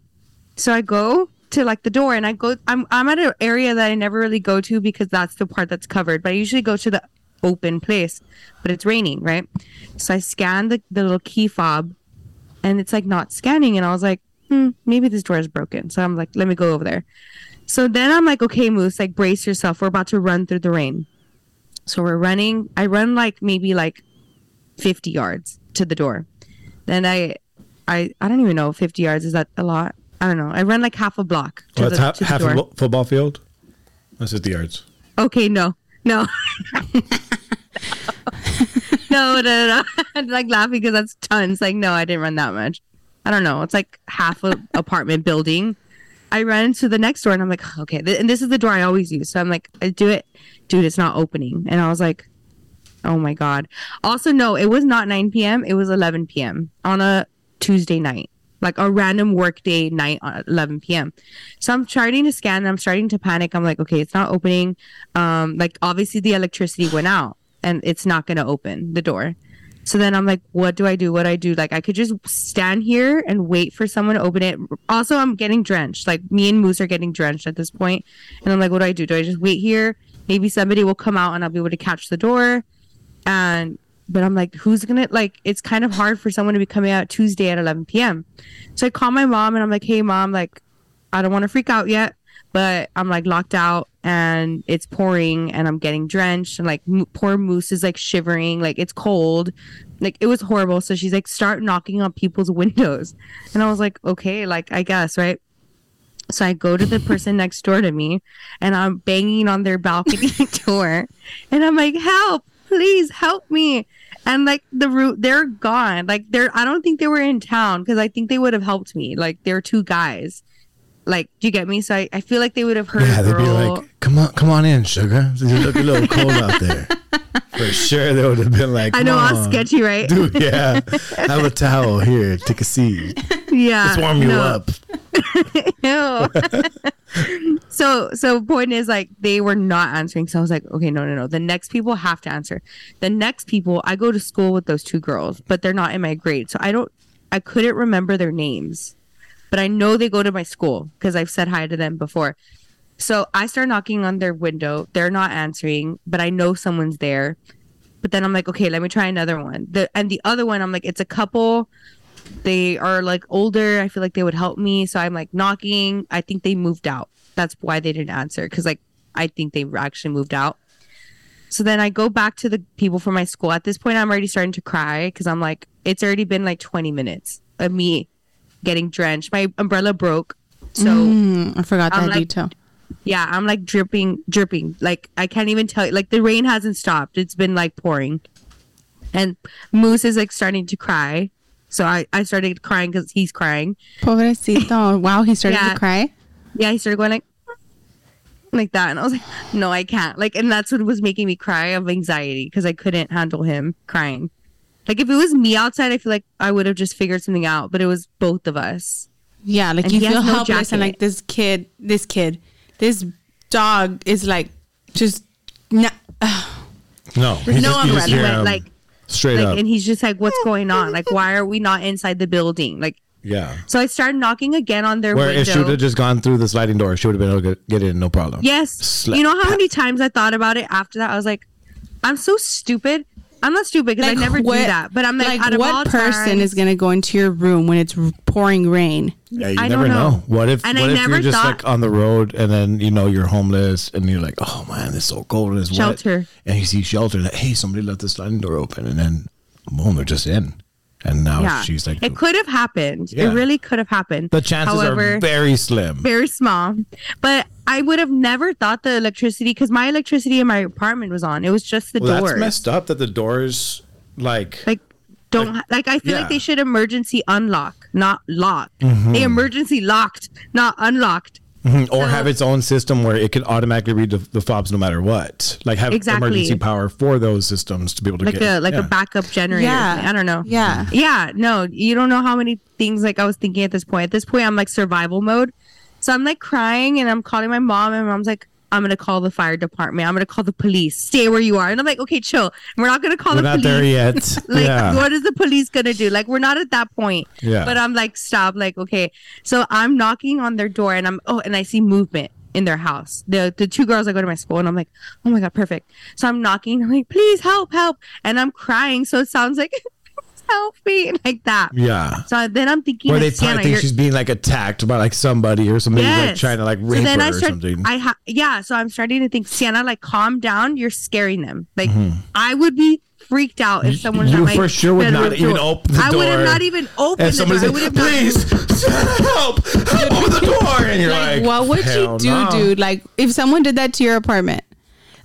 [SPEAKER 3] So I go to like the door and I go. I'm I'm at an area that I never really go to because that's the part that's covered. But I usually go to the open place. But it's raining, right? So I scan the the little key fob, and it's like not scanning. And I was like, hmm, maybe this door is broken. So I'm like, let me go over there. So then I'm like, okay, Moose, like brace yourself. We're about to run through the rain. So we're running. I run like maybe like 50 yards to the door. Then I, I, I don't even know. 50 yards is that a lot? I don't know. I run like half a block to
[SPEAKER 2] Well,
[SPEAKER 3] the,
[SPEAKER 2] it's half,
[SPEAKER 3] to the
[SPEAKER 2] half
[SPEAKER 3] door.
[SPEAKER 2] a fo- football field. That's just the yards.
[SPEAKER 3] Okay, no, no. no, no, no, no. I'm like laughing because that's tons. Like, no, I didn't run that much. I don't know. It's like half a apartment building. I ran to the next door and I'm like, okay, th- and this is the door I always use. So I'm like, I do it, dude. It's not opening. And I was like, oh my god. Also, no, it was not 9 p.m. It was 11 p.m. on a Tuesday night, like a random workday night at 11 p.m. So I'm starting to scan. And I'm starting to panic. I'm like, okay, it's not opening. Um, like obviously the electricity went out and it's not going to open the door. So then I'm like, what do I do? What do I do? Like I could just stand here and wait for someone to open it. Also, I'm getting drenched. Like me and Moose are getting drenched at this point. And I'm like, what do I do? Do I just wait here? Maybe somebody will come out and I'll be able to catch the door. And but I'm like, who's gonna like? It's kind of hard for someone to be coming out Tuesday at 11 p.m. So I call my mom and I'm like, hey mom, like, I don't want to freak out yet, but I'm like locked out and it's pouring and I'm getting drenched and like m- poor Moose is like shivering, like it's cold. Like it was horrible. So she's like, start knocking on people's windows. And I was like, okay, like I guess, right? So I go to the person next door to me and I'm banging on their balcony door and I'm like, help, please help me. And like the root, they're gone. Like they're, I don't think they were in town because I think they would have helped me. Like they're two guys. Like, do you get me? So I, I feel like they would have heard
[SPEAKER 2] Yeah,
[SPEAKER 3] a
[SPEAKER 2] they'd be
[SPEAKER 3] girl.
[SPEAKER 2] like, "Come on, come on in, sugar. You look a little cold out there." For sure, they would have been like,
[SPEAKER 3] I know,
[SPEAKER 2] "Come
[SPEAKER 3] all sketchy, right?
[SPEAKER 2] Dude, yeah. Have a towel here. Take a seat.
[SPEAKER 3] yeah.
[SPEAKER 2] Let's warm you
[SPEAKER 3] no.
[SPEAKER 2] up.
[SPEAKER 3] Ew. so so point is like they were not answering. So I was like, okay, no, no, no. The next people have to answer. The next people, I go to school with those two girls, but they're not in my grade. So I don't I couldn't remember their names. But I know they go to my school because I've said hi to them before. So I start knocking on their window. They're not answering, but I know someone's there. But then I'm like, okay, let me try another one. The and the other one, I'm like, it's a couple they are like older. I feel like they would help me. So I'm like knocking. I think they moved out. That's why they didn't answer. Cause like I think they actually moved out. So then I go back to the people from my school. At this point, I'm already starting to cry because I'm like, it's already been like 20 minutes of me getting drenched. My umbrella broke. So
[SPEAKER 1] Mm, I forgot
[SPEAKER 3] I'm
[SPEAKER 1] that
[SPEAKER 3] like-
[SPEAKER 1] detail.
[SPEAKER 3] Yeah, I'm like dripping, dripping. Like I can't even tell you. Like the rain hasn't stopped. It's been like pouring, and Moose is like starting to cry. So I I started crying because he's crying.
[SPEAKER 1] Pobrecito. wow, he started
[SPEAKER 3] Yeah.
[SPEAKER 1] to cry.
[SPEAKER 3] Yeah, he started going like like that, and I was like, no, I can't. Like, and that's what was making me cry of anxiety because I couldn't handle him crying. Like if it was me outside, I feel like I would have just figured something out. But it was both of us.
[SPEAKER 1] Yeah, like
[SPEAKER 3] And
[SPEAKER 1] you feel
[SPEAKER 3] no
[SPEAKER 1] helpless and like this kid, this kid, this dog is like just not,
[SPEAKER 2] No,
[SPEAKER 1] No
[SPEAKER 2] just, you just
[SPEAKER 1] umbrella,
[SPEAKER 3] But, like
[SPEAKER 2] straight
[SPEAKER 3] like,
[SPEAKER 2] up.
[SPEAKER 3] and he's just like, what's going on? Like, why are we not inside the building? Like.
[SPEAKER 2] yeah.
[SPEAKER 3] So I started knocking again on their
[SPEAKER 2] Where
[SPEAKER 3] window.
[SPEAKER 2] if she would have just gone through the sliding door, she would have been able to get- get in, no problem.
[SPEAKER 3] yes.
[SPEAKER 2] Slap.
[SPEAKER 3] You know how many times I thought about it after that? I was like, I'm so stupid. I'm not stupid because I never do that. But I'm like, out of all
[SPEAKER 1] what person
[SPEAKER 3] times-
[SPEAKER 1] is gonna go into your room when it's pouring rain?
[SPEAKER 2] Yeah, you
[SPEAKER 3] I
[SPEAKER 2] never
[SPEAKER 3] don't
[SPEAKER 2] know.
[SPEAKER 3] know.
[SPEAKER 2] What if
[SPEAKER 3] And
[SPEAKER 2] what
[SPEAKER 3] I
[SPEAKER 2] if
[SPEAKER 3] never
[SPEAKER 2] you're just
[SPEAKER 3] thought-
[SPEAKER 2] like on the road and then you know you're homeless and you're like, oh man, it's so cold and it's
[SPEAKER 3] Shelter.
[SPEAKER 2] wet. And you see shelter, like, hey, somebody left the sliding door open, and then boom, they're just in. And now
[SPEAKER 3] yeah,
[SPEAKER 2] she's like,
[SPEAKER 3] it could have happened.
[SPEAKER 2] Yeah.
[SPEAKER 3] It really could have happened.
[SPEAKER 2] the chances
[SPEAKER 3] However,
[SPEAKER 2] are very slim.
[SPEAKER 3] very small. But I would have never thought the electricity because my electricity in my apartment was on. It was just the
[SPEAKER 2] well,
[SPEAKER 3] doors.
[SPEAKER 2] that's messed up that the doors like
[SPEAKER 3] like don't ha- like I feel
[SPEAKER 2] yeah.
[SPEAKER 3] like they should emergency unlock, not lock.
[SPEAKER 2] Mm-hmm.
[SPEAKER 3] They emergency locked, not unlocked.
[SPEAKER 2] Mhm, or
[SPEAKER 3] So-
[SPEAKER 2] have its own system where it can automatically read the, the fobs no matter what. Like have
[SPEAKER 3] Exactly.
[SPEAKER 2] emergency power for those systems to be able to
[SPEAKER 3] like
[SPEAKER 2] get
[SPEAKER 3] a like
[SPEAKER 2] yeah.
[SPEAKER 3] a backup generator.
[SPEAKER 1] Yeah.
[SPEAKER 3] I don't know.
[SPEAKER 1] Yeah.
[SPEAKER 3] Yeah, no, you don't know how many things like I was thinking at this point. At this point, I'm like survival mode. So I'm like crying and I'm calling my mom, and mom's like, I'm gonna call the fire department. I'm gonna call the police. Stay where you are. And I'm like, okay, chill. We're not gonna call
[SPEAKER 2] We're
[SPEAKER 3] the
[SPEAKER 2] not
[SPEAKER 3] police.
[SPEAKER 2] there yet.
[SPEAKER 3] Like,
[SPEAKER 2] yeah.
[SPEAKER 3] what is the police gonna do? Like, we're not at that point.
[SPEAKER 2] Yeah.
[SPEAKER 3] But I'm like, stop. Like, okay. So I'm knocking on their door, and I'm oh, and I see movement in their house. The the two girls I go to my school, and I'm like, oh my god, perfect. So I'm knocking. I'm like, please help, help, and I'm crying. So it sounds like, help me, like that.
[SPEAKER 2] yeah.
[SPEAKER 3] So then I'm thinking,
[SPEAKER 2] or
[SPEAKER 3] like,
[SPEAKER 2] they probably
[SPEAKER 3] Sienna,
[SPEAKER 2] think she's being like attacked by like somebody or somebody like trying to like
[SPEAKER 3] so
[SPEAKER 2] rape
[SPEAKER 3] then
[SPEAKER 2] her
[SPEAKER 3] I
[SPEAKER 2] or something.
[SPEAKER 3] I ha- yeah. So I'm starting to think, Sienna, like, calm down. You're scaring them. Like, I would be freaked out if someone's
[SPEAKER 2] Mm-hmm. you
[SPEAKER 3] at my
[SPEAKER 2] for sure would not even
[SPEAKER 3] door.
[SPEAKER 2] open the door.
[SPEAKER 3] I would have not even opened
[SPEAKER 2] and
[SPEAKER 3] the
[SPEAKER 2] somebody's
[SPEAKER 3] door. I would
[SPEAKER 2] please help, help open the door. And you're
[SPEAKER 1] Like,
[SPEAKER 2] like,
[SPEAKER 1] what would you do,
[SPEAKER 2] no."
[SPEAKER 1] dude? Like, if someone did that to your apartment,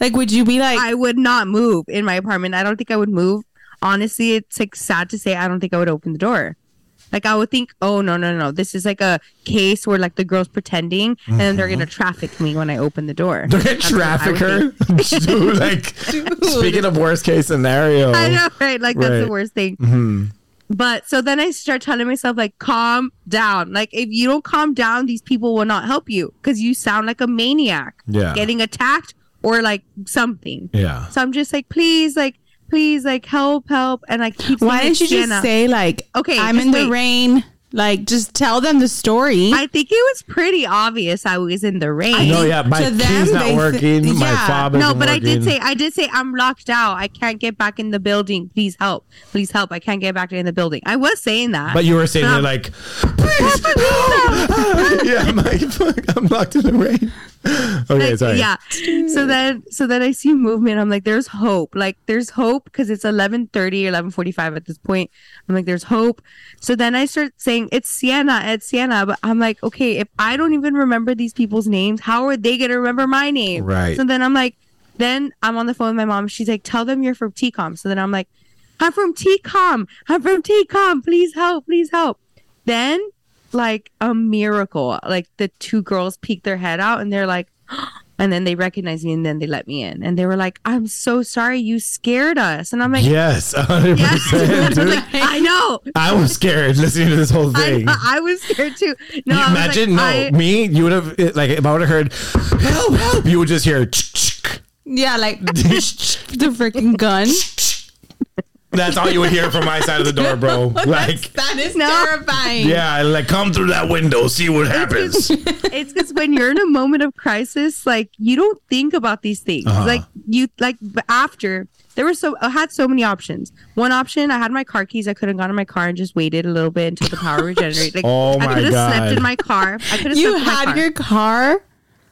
[SPEAKER 1] like, would you be like,
[SPEAKER 3] I would not move in my apartment. I don't think I would move. Honestly, it's like sad to say. I don't think I would open the door. Like I would think, oh no no no, this is like a case where like the girl's pretending, and then they're gonna traffic me when I open the door.
[SPEAKER 2] They're gonna
[SPEAKER 3] That's
[SPEAKER 2] traffic her. Dude, like speaking of worst case scenario.
[SPEAKER 3] I know, right? Like that's the worst thing.
[SPEAKER 2] Mhm.
[SPEAKER 3] But so then I start telling myself like, calm down. Like if you don't calm down, these people will not help you because you sound like a maniac,
[SPEAKER 2] Yeah.
[SPEAKER 3] getting attacked or like something.
[SPEAKER 2] Yeah.
[SPEAKER 3] So I'm just like, please, like, please, like, help, help, and I keep.
[SPEAKER 1] why
[SPEAKER 3] saying,
[SPEAKER 1] didn't you just say like,
[SPEAKER 3] Okay,
[SPEAKER 1] I'm in the rain. Like, just tell them the story.
[SPEAKER 3] I think it was pretty obvious I was in the rain.
[SPEAKER 2] No, yeah, my
[SPEAKER 1] To them,
[SPEAKER 2] key's not
[SPEAKER 1] they thi-
[SPEAKER 2] working. my
[SPEAKER 1] yeah.
[SPEAKER 2] fob
[SPEAKER 3] No,
[SPEAKER 2] isn't
[SPEAKER 3] but I did say I did say I'm locked out. I can't get back in the building. Please help. Please help. I can't get back in the building. I was saying that.
[SPEAKER 2] But you were saying they're like, please, help." yeah, I'm I'm locked in the rain. Okay,
[SPEAKER 3] Like,
[SPEAKER 2] sorry.
[SPEAKER 3] Yeah. So then, so then I see movement. I'm like, there's hope. Like, there's hope because it's 11:30, 11:45 at this point. I'm like, there's hope. So then I start saying it's Sienna, it's Sienna. But I'm like, okay, if I don't even remember these people's names, how are they gonna remember my name?
[SPEAKER 2] Right.
[SPEAKER 3] So then I'm like, then I'm on the phone with my mom. She's like, tell them you're from TCOM. So then I'm like, I'm from TCOM. I'm from TCOM. Please help. Please help. Then, like a miracle, like the two girls peek their head out and they're like, and then they recognized me and then they let me in. And they were like, I'm so sorry. You scared us. And I'm like,
[SPEAKER 2] Yes, 100%,
[SPEAKER 3] yeah.
[SPEAKER 2] dude.
[SPEAKER 3] like, I know.
[SPEAKER 2] I was scared listening to this whole thing.
[SPEAKER 3] know. I was scared too. No,
[SPEAKER 2] You
[SPEAKER 3] I was
[SPEAKER 2] imagine,
[SPEAKER 3] like,
[SPEAKER 2] no,
[SPEAKER 3] I-
[SPEAKER 2] me, you would have, like, if I would have heard, help, help, you would just hear,
[SPEAKER 1] yeah, like the freaking gun.
[SPEAKER 2] That's all you would hear from my side of the door, bro. Like,
[SPEAKER 1] that is
[SPEAKER 3] No.
[SPEAKER 1] terrifying.
[SPEAKER 2] yeah, like, come through that window, see what happens.
[SPEAKER 3] it's because when you're in a moment of crisis, like you don't think about these things.
[SPEAKER 2] Uh-huh.
[SPEAKER 3] Like you, like b- after there were so I had so many options. One option, I had my car keys. I could have gone in my car and just waited a little bit until the power regenerated. Like
[SPEAKER 2] Oh
[SPEAKER 3] I
[SPEAKER 2] my
[SPEAKER 3] could have slept in my car. I could have
[SPEAKER 1] You
[SPEAKER 3] slept in my
[SPEAKER 1] had
[SPEAKER 3] car.
[SPEAKER 1] your car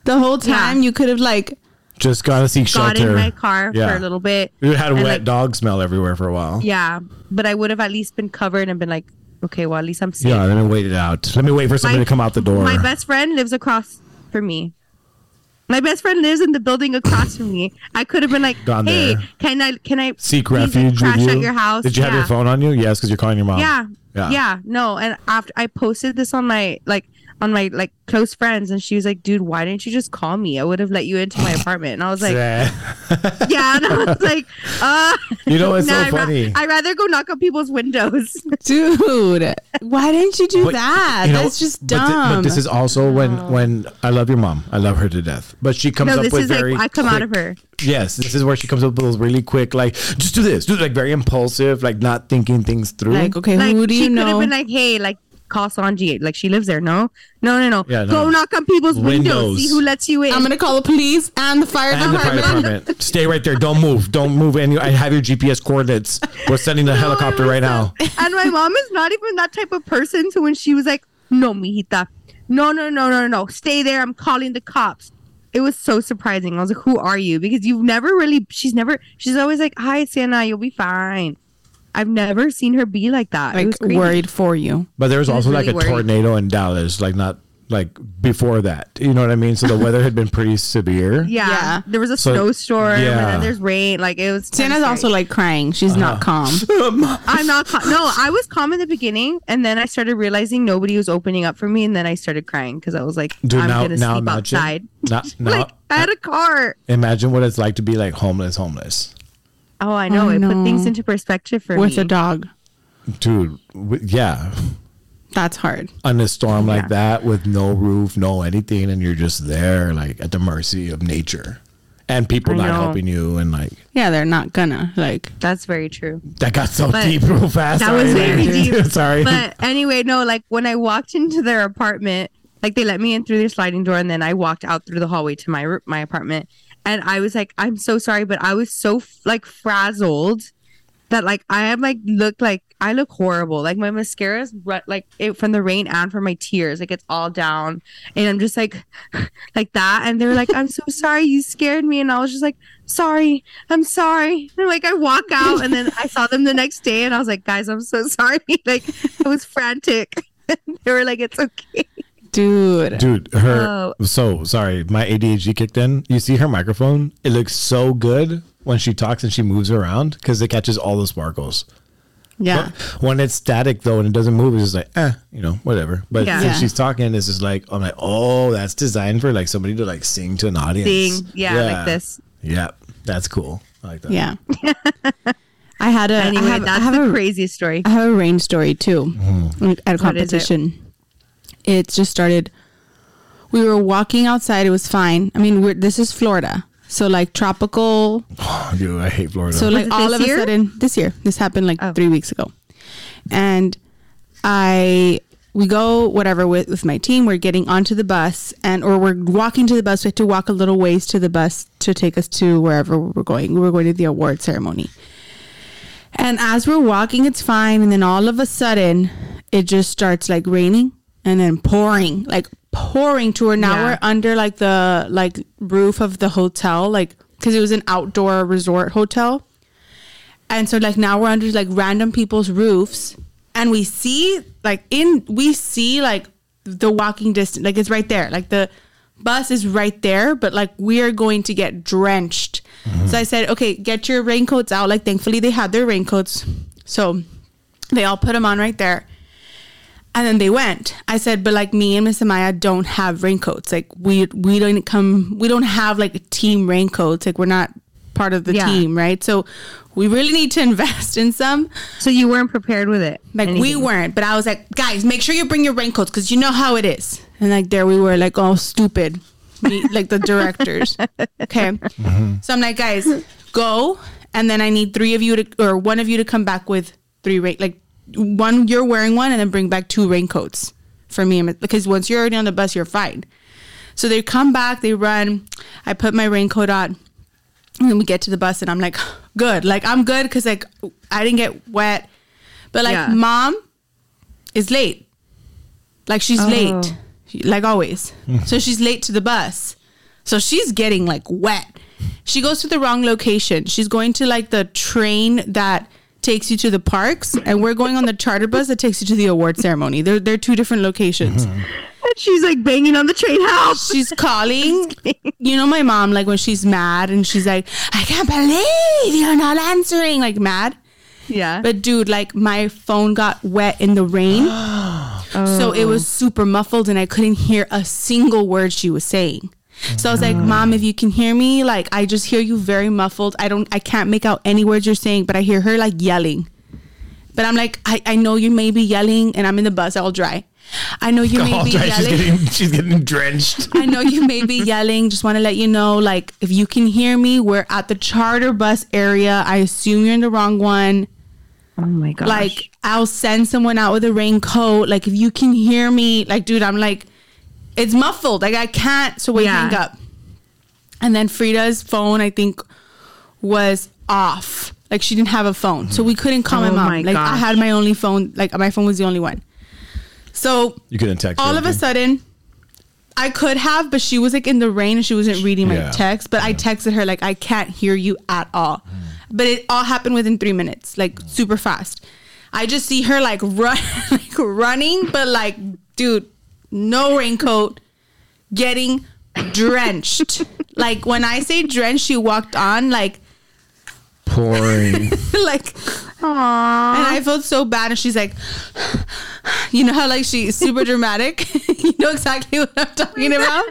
[SPEAKER 1] the whole time.
[SPEAKER 3] Yeah.
[SPEAKER 1] You could have like
[SPEAKER 2] Just gotta seek
[SPEAKER 3] got
[SPEAKER 2] shelter.
[SPEAKER 3] in my car
[SPEAKER 2] Yeah.
[SPEAKER 3] for a little bit.
[SPEAKER 2] You had a wet
[SPEAKER 3] like,
[SPEAKER 2] dog smell everywhere for a while.
[SPEAKER 3] Yeah, but I would have at least been covered and been like, okay, well at least I'm safe.
[SPEAKER 2] Yeah, let me wait it out. Let me wait for somebody
[SPEAKER 3] My-
[SPEAKER 2] to come out the door.
[SPEAKER 3] My best friend lives across from me. My best friend lives in the building across from me. I could have been like,
[SPEAKER 2] Gone
[SPEAKER 3] "Hey,
[SPEAKER 2] there.
[SPEAKER 3] can I can I
[SPEAKER 2] Seek refuge
[SPEAKER 3] crash
[SPEAKER 2] you.
[SPEAKER 3] at your house?"
[SPEAKER 2] Did you have your phone on you? Yes, because you're calling your mom.
[SPEAKER 3] Yeah.
[SPEAKER 2] Yeah.
[SPEAKER 3] yeah, No, and after I posted this on my like on my like close friends, and she was like, "Dude, why didn't you just call me? I would have let you into my apartment." And I was like,
[SPEAKER 2] Yeah.
[SPEAKER 3] "Yeah," and I was like, "Uh."
[SPEAKER 2] You know what's
[SPEAKER 3] no,
[SPEAKER 2] so
[SPEAKER 3] I'd ra-
[SPEAKER 2] funny?
[SPEAKER 3] I'd rather go knock on people's windows.
[SPEAKER 1] dude why didn't you do
[SPEAKER 2] But,
[SPEAKER 1] that
[SPEAKER 2] you know,
[SPEAKER 1] that's just
[SPEAKER 2] but thi-
[SPEAKER 1] dumb
[SPEAKER 2] But, this is also when when I love your mom. I love her to death. But she comes
[SPEAKER 3] no,
[SPEAKER 2] up
[SPEAKER 3] this
[SPEAKER 2] with
[SPEAKER 3] is
[SPEAKER 2] very
[SPEAKER 3] like I come out of her.
[SPEAKER 2] Yes, this is where she comes up with those really quick, like just do this, do like very impulsive, like not thinking things through.
[SPEAKER 1] like okay
[SPEAKER 3] Like
[SPEAKER 1] who do
[SPEAKER 3] she
[SPEAKER 1] you
[SPEAKER 3] could have
[SPEAKER 1] know
[SPEAKER 3] been like, "Hey, like." Call Sanji. Like she lives there. No, no, no, no.
[SPEAKER 2] Yeah, no.
[SPEAKER 3] Go knock on people's windows.
[SPEAKER 2] Windows.
[SPEAKER 3] See who lets you in.
[SPEAKER 1] i'm gonna call the police and the fire
[SPEAKER 2] and the fire
[SPEAKER 1] department
[SPEAKER 2] department. Stay right there. Don't move. Don't move. Any. I have your GPS coordinates. We're sending the helicopter right now.
[SPEAKER 3] and my mom is not even that type of person. So when she was like, "No, mijita, no, no, no, no, no, stay there. I'm calling the cops." It was so surprising. I was like, "Who are you?" Because you've never really. She's never. She's always like, "Hi, Sienna, you'll be fine." I've never seen her be like that. it
[SPEAKER 1] like
[SPEAKER 3] was crazy.
[SPEAKER 1] worried for you
[SPEAKER 2] But there was
[SPEAKER 3] He was
[SPEAKER 2] also like
[SPEAKER 3] really
[SPEAKER 2] a
[SPEAKER 3] worried.
[SPEAKER 2] tornado in Dallas, like not like before that. You know what I mean? So the weather had been pretty severe.
[SPEAKER 3] Yeah.
[SPEAKER 1] Yeah.
[SPEAKER 3] there was a
[SPEAKER 2] So-
[SPEAKER 3] snowstorm, and
[SPEAKER 2] yeah.
[SPEAKER 3] then there's rain. Like it was.
[SPEAKER 1] Sienna's
[SPEAKER 3] kinda
[SPEAKER 1] also like crying she's not uh-huh. calm
[SPEAKER 3] I'm not. Cal- no, I was calm in the beginning, and then I started realizing nobody was opening up for me, and then I started crying because I was like,
[SPEAKER 2] Dude,
[SPEAKER 3] "I'm
[SPEAKER 2] now
[SPEAKER 3] gonna
[SPEAKER 2] now
[SPEAKER 3] sleep
[SPEAKER 2] imagine.
[SPEAKER 3] outside."
[SPEAKER 2] Now, now
[SPEAKER 3] like I had a car.
[SPEAKER 2] imagine what it's like to be like homeless, homeless.
[SPEAKER 3] Oh, I know.
[SPEAKER 1] I
[SPEAKER 3] it put things into perspective for
[SPEAKER 1] with
[SPEAKER 3] me.
[SPEAKER 1] a dog
[SPEAKER 2] Dude, w- yeah,
[SPEAKER 1] that's hard
[SPEAKER 2] on a storm like
[SPEAKER 3] Yeah.
[SPEAKER 2] that with no roof, no anything, and you're just there, like at the mercy of nature, and people
[SPEAKER 3] I
[SPEAKER 2] not
[SPEAKER 3] know.
[SPEAKER 2] helping you, and like
[SPEAKER 1] yeah they're not gonna like
[SPEAKER 3] That's very true.
[SPEAKER 2] that got so
[SPEAKER 3] But
[SPEAKER 2] deep real fast.
[SPEAKER 3] that was
[SPEAKER 2] Sorry.
[SPEAKER 3] very deep.
[SPEAKER 2] Sorry,
[SPEAKER 3] But anyway, no, like when I walked into their apartment, like they let me in through their sliding door, and then I walked out through the hallway to my my apartment, and I was like, I'm so sorry, but I was so like frazzled that like I am like looked like I look horrible. Like my mascara's ru- like it, from the rain and from my tears, like it's all down, and I'm just like like that. And they were like, I'm so sorry, you scared me, and I was just like, sorry, I'm sorry. And like I walk out, and then I saw them the next day, and I was like, guys, I'm so sorry. like I was frantic. they were like, it's okay.
[SPEAKER 1] Dude
[SPEAKER 2] Dude, her.
[SPEAKER 3] Oh.
[SPEAKER 2] So sorry, my ADHD kicked in. You see her microphone? It looks so good when she talks and she moves around because it catches all the sparkles.
[SPEAKER 1] yeah
[SPEAKER 2] But when it's static though and it doesn't move, it's just like, eh, you know, whatever. But
[SPEAKER 3] Yeah.
[SPEAKER 2] since
[SPEAKER 1] Yeah.
[SPEAKER 2] she's talking, it's just like, I'm like, oh, that's designed for like somebody to like sing to an audience.
[SPEAKER 3] Sing, yeah, like this.
[SPEAKER 2] Yeah, that's cool. I like that.
[SPEAKER 1] yeah i had a I
[SPEAKER 3] Anyway,
[SPEAKER 1] have, I have
[SPEAKER 3] the
[SPEAKER 1] a,
[SPEAKER 3] craziest story.
[SPEAKER 1] I have a rain story too like, at a
[SPEAKER 3] What is it?
[SPEAKER 1] competition. It? just started. We were walking outside. It was fine. I mean, we're, this is Florida, so like tropical.
[SPEAKER 2] Dude, I hate Florida.
[SPEAKER 1] So like all
[SPEAKER 3] this
[SPEAKER 1] of
[SPEAKER 3] year?
[SPEAKER 1] a sudden, this year, this happened like
[SPEAKER 3] Oh.
[SPEAKER 1] three weeks ago, and I we go whatever with, with my team. We're getting onto the bus and or we're walking to the bus. We have to walk a little ways to the bus to take us to wherever we're going. We were going to the award ceremony. And as we're walking, it's fine. And then all of a sudden, it just starts like raining and then pouring, like pouring to her. now
[SPEAKER 3] Yeah.
[SPEAKER 1] we're under like the like roof of the hotel, like because it was an outdoor resort hotel. And so like now we're under like random people's roofs and we see like in we see like the walking distance like it's right there. Like the bus is right there, but like we are going to get drenched. Mm-hmm. So I said, "Okay, get your raincoats out." Like thankfully they had their raincoats. So they all put them on right there. And then they went. I said, but like me and Miss Amaya don't have raincoats. Like we we don't come we don't have like team raincoats. Like we're not part of the
[SPEAKER 3] Yeah.
[SPEAKER 1] team, right? So we really need to invest in some.
[SPEAKER 3] So you weren't prepared with it.
[SPEAKER 1] Like we weren't, but I was like, guys, make sure you bring your raincoats because you know how it is. And like there we were, like all stupid, me, like the directors. Okay, mm-hmm. so I'm like, guys, go, and then I need three of you to, or one of you to come back with three rain, like one you're wearing one, and then bring back two raincoats for me, because once you're already on the bus, you're fine. So they come back, they run. I put my raincoat on. And then we get to the bus and I'm like, good. Like I'm good because like I didn't get wet. But like
[SPEAKER 3] Yeah.
[SPEAKER 1] mom is late. Like she's
[SPEAKER 3] Oh.
[SPEAKER 1] late. Like always. Hmm. so she's late to the bus. So she's getting like wet. She goes to the wrong location. She's going to like the train that takes you to the parks and we're going on the charter bus that takes you to the award ceremony. They're they're two different locations mm-hmm.
[SPEAKER 3] And she's like banging on the train. house.
[SPEAKER 1] she's calling. You know my mom, like when she's mad and she's like, I can't believe you're not answering, like mad.
[SPEAKER 3] Yeah.
[SPEAKER 1] But dude, like my phone got wet in the rain. So it was oh. super muffled and I couldn't hear a single word she was saying. So I was like, Mom, if you can hear me, like I just hear you very muffled. I don't I can't make out any words you're saying, but I hear her like yelling. But I'm like, I, I know you may be yelling and I'm in the bus all dry. I know you may
[SPEAKER 2] All
[SPEAKER 1] be
[SPEAKER 2] dry, she's
[SPEAKER 1] yelling.
[SPEAKER 2] getting she's getting drenched.
[SPEAKER 1] I know you may be yelling. Just want to let you know, like, if you can hear me, we're at the charter bus area. I assume you're in the wrong one.
[SPEAKER 3] oh my gosh.
[SPEAKER 1] Like, I'll send someone out with a raincoat. Like, if you can hear me, like, dude, I'm like, it's muffled. Like, I can't. So we
[SPEAKER 3] Yeah.
[SPEAKER 1] hang up. And then Frida's phone, I think, was off. Like, she didn't have a phone. So we couldn't call my
[SPEAKER 3] Oh
[SPEAKER 1] mom.
[SPEAKER 3] my
[SPEAKER 1] like, I had my only phone. Like, my phone was the only one. So
[SPEAKER 2] You couldn't text.
[SPEAKER 1] all
[SPEAKER 2] her
[SPEAKER 1] of a sudden I could have, but she was like in the rain and she wasn't reading my
[SPEAKER 2] Yeah.
[SPEAKER 1] text. But I texted her like I can't hear you at all. But it all happened within three minutes, like super fast. I just see her like run like running, but like, dude, no raincoat, getting drenched. like when I say drenched, she walked on like
[SPEAKER 2] pouring.
[SPEAKER 1] like and I felt so bad. And she's like, you know how like she's super dramatic. you know exactly what I'm talking about.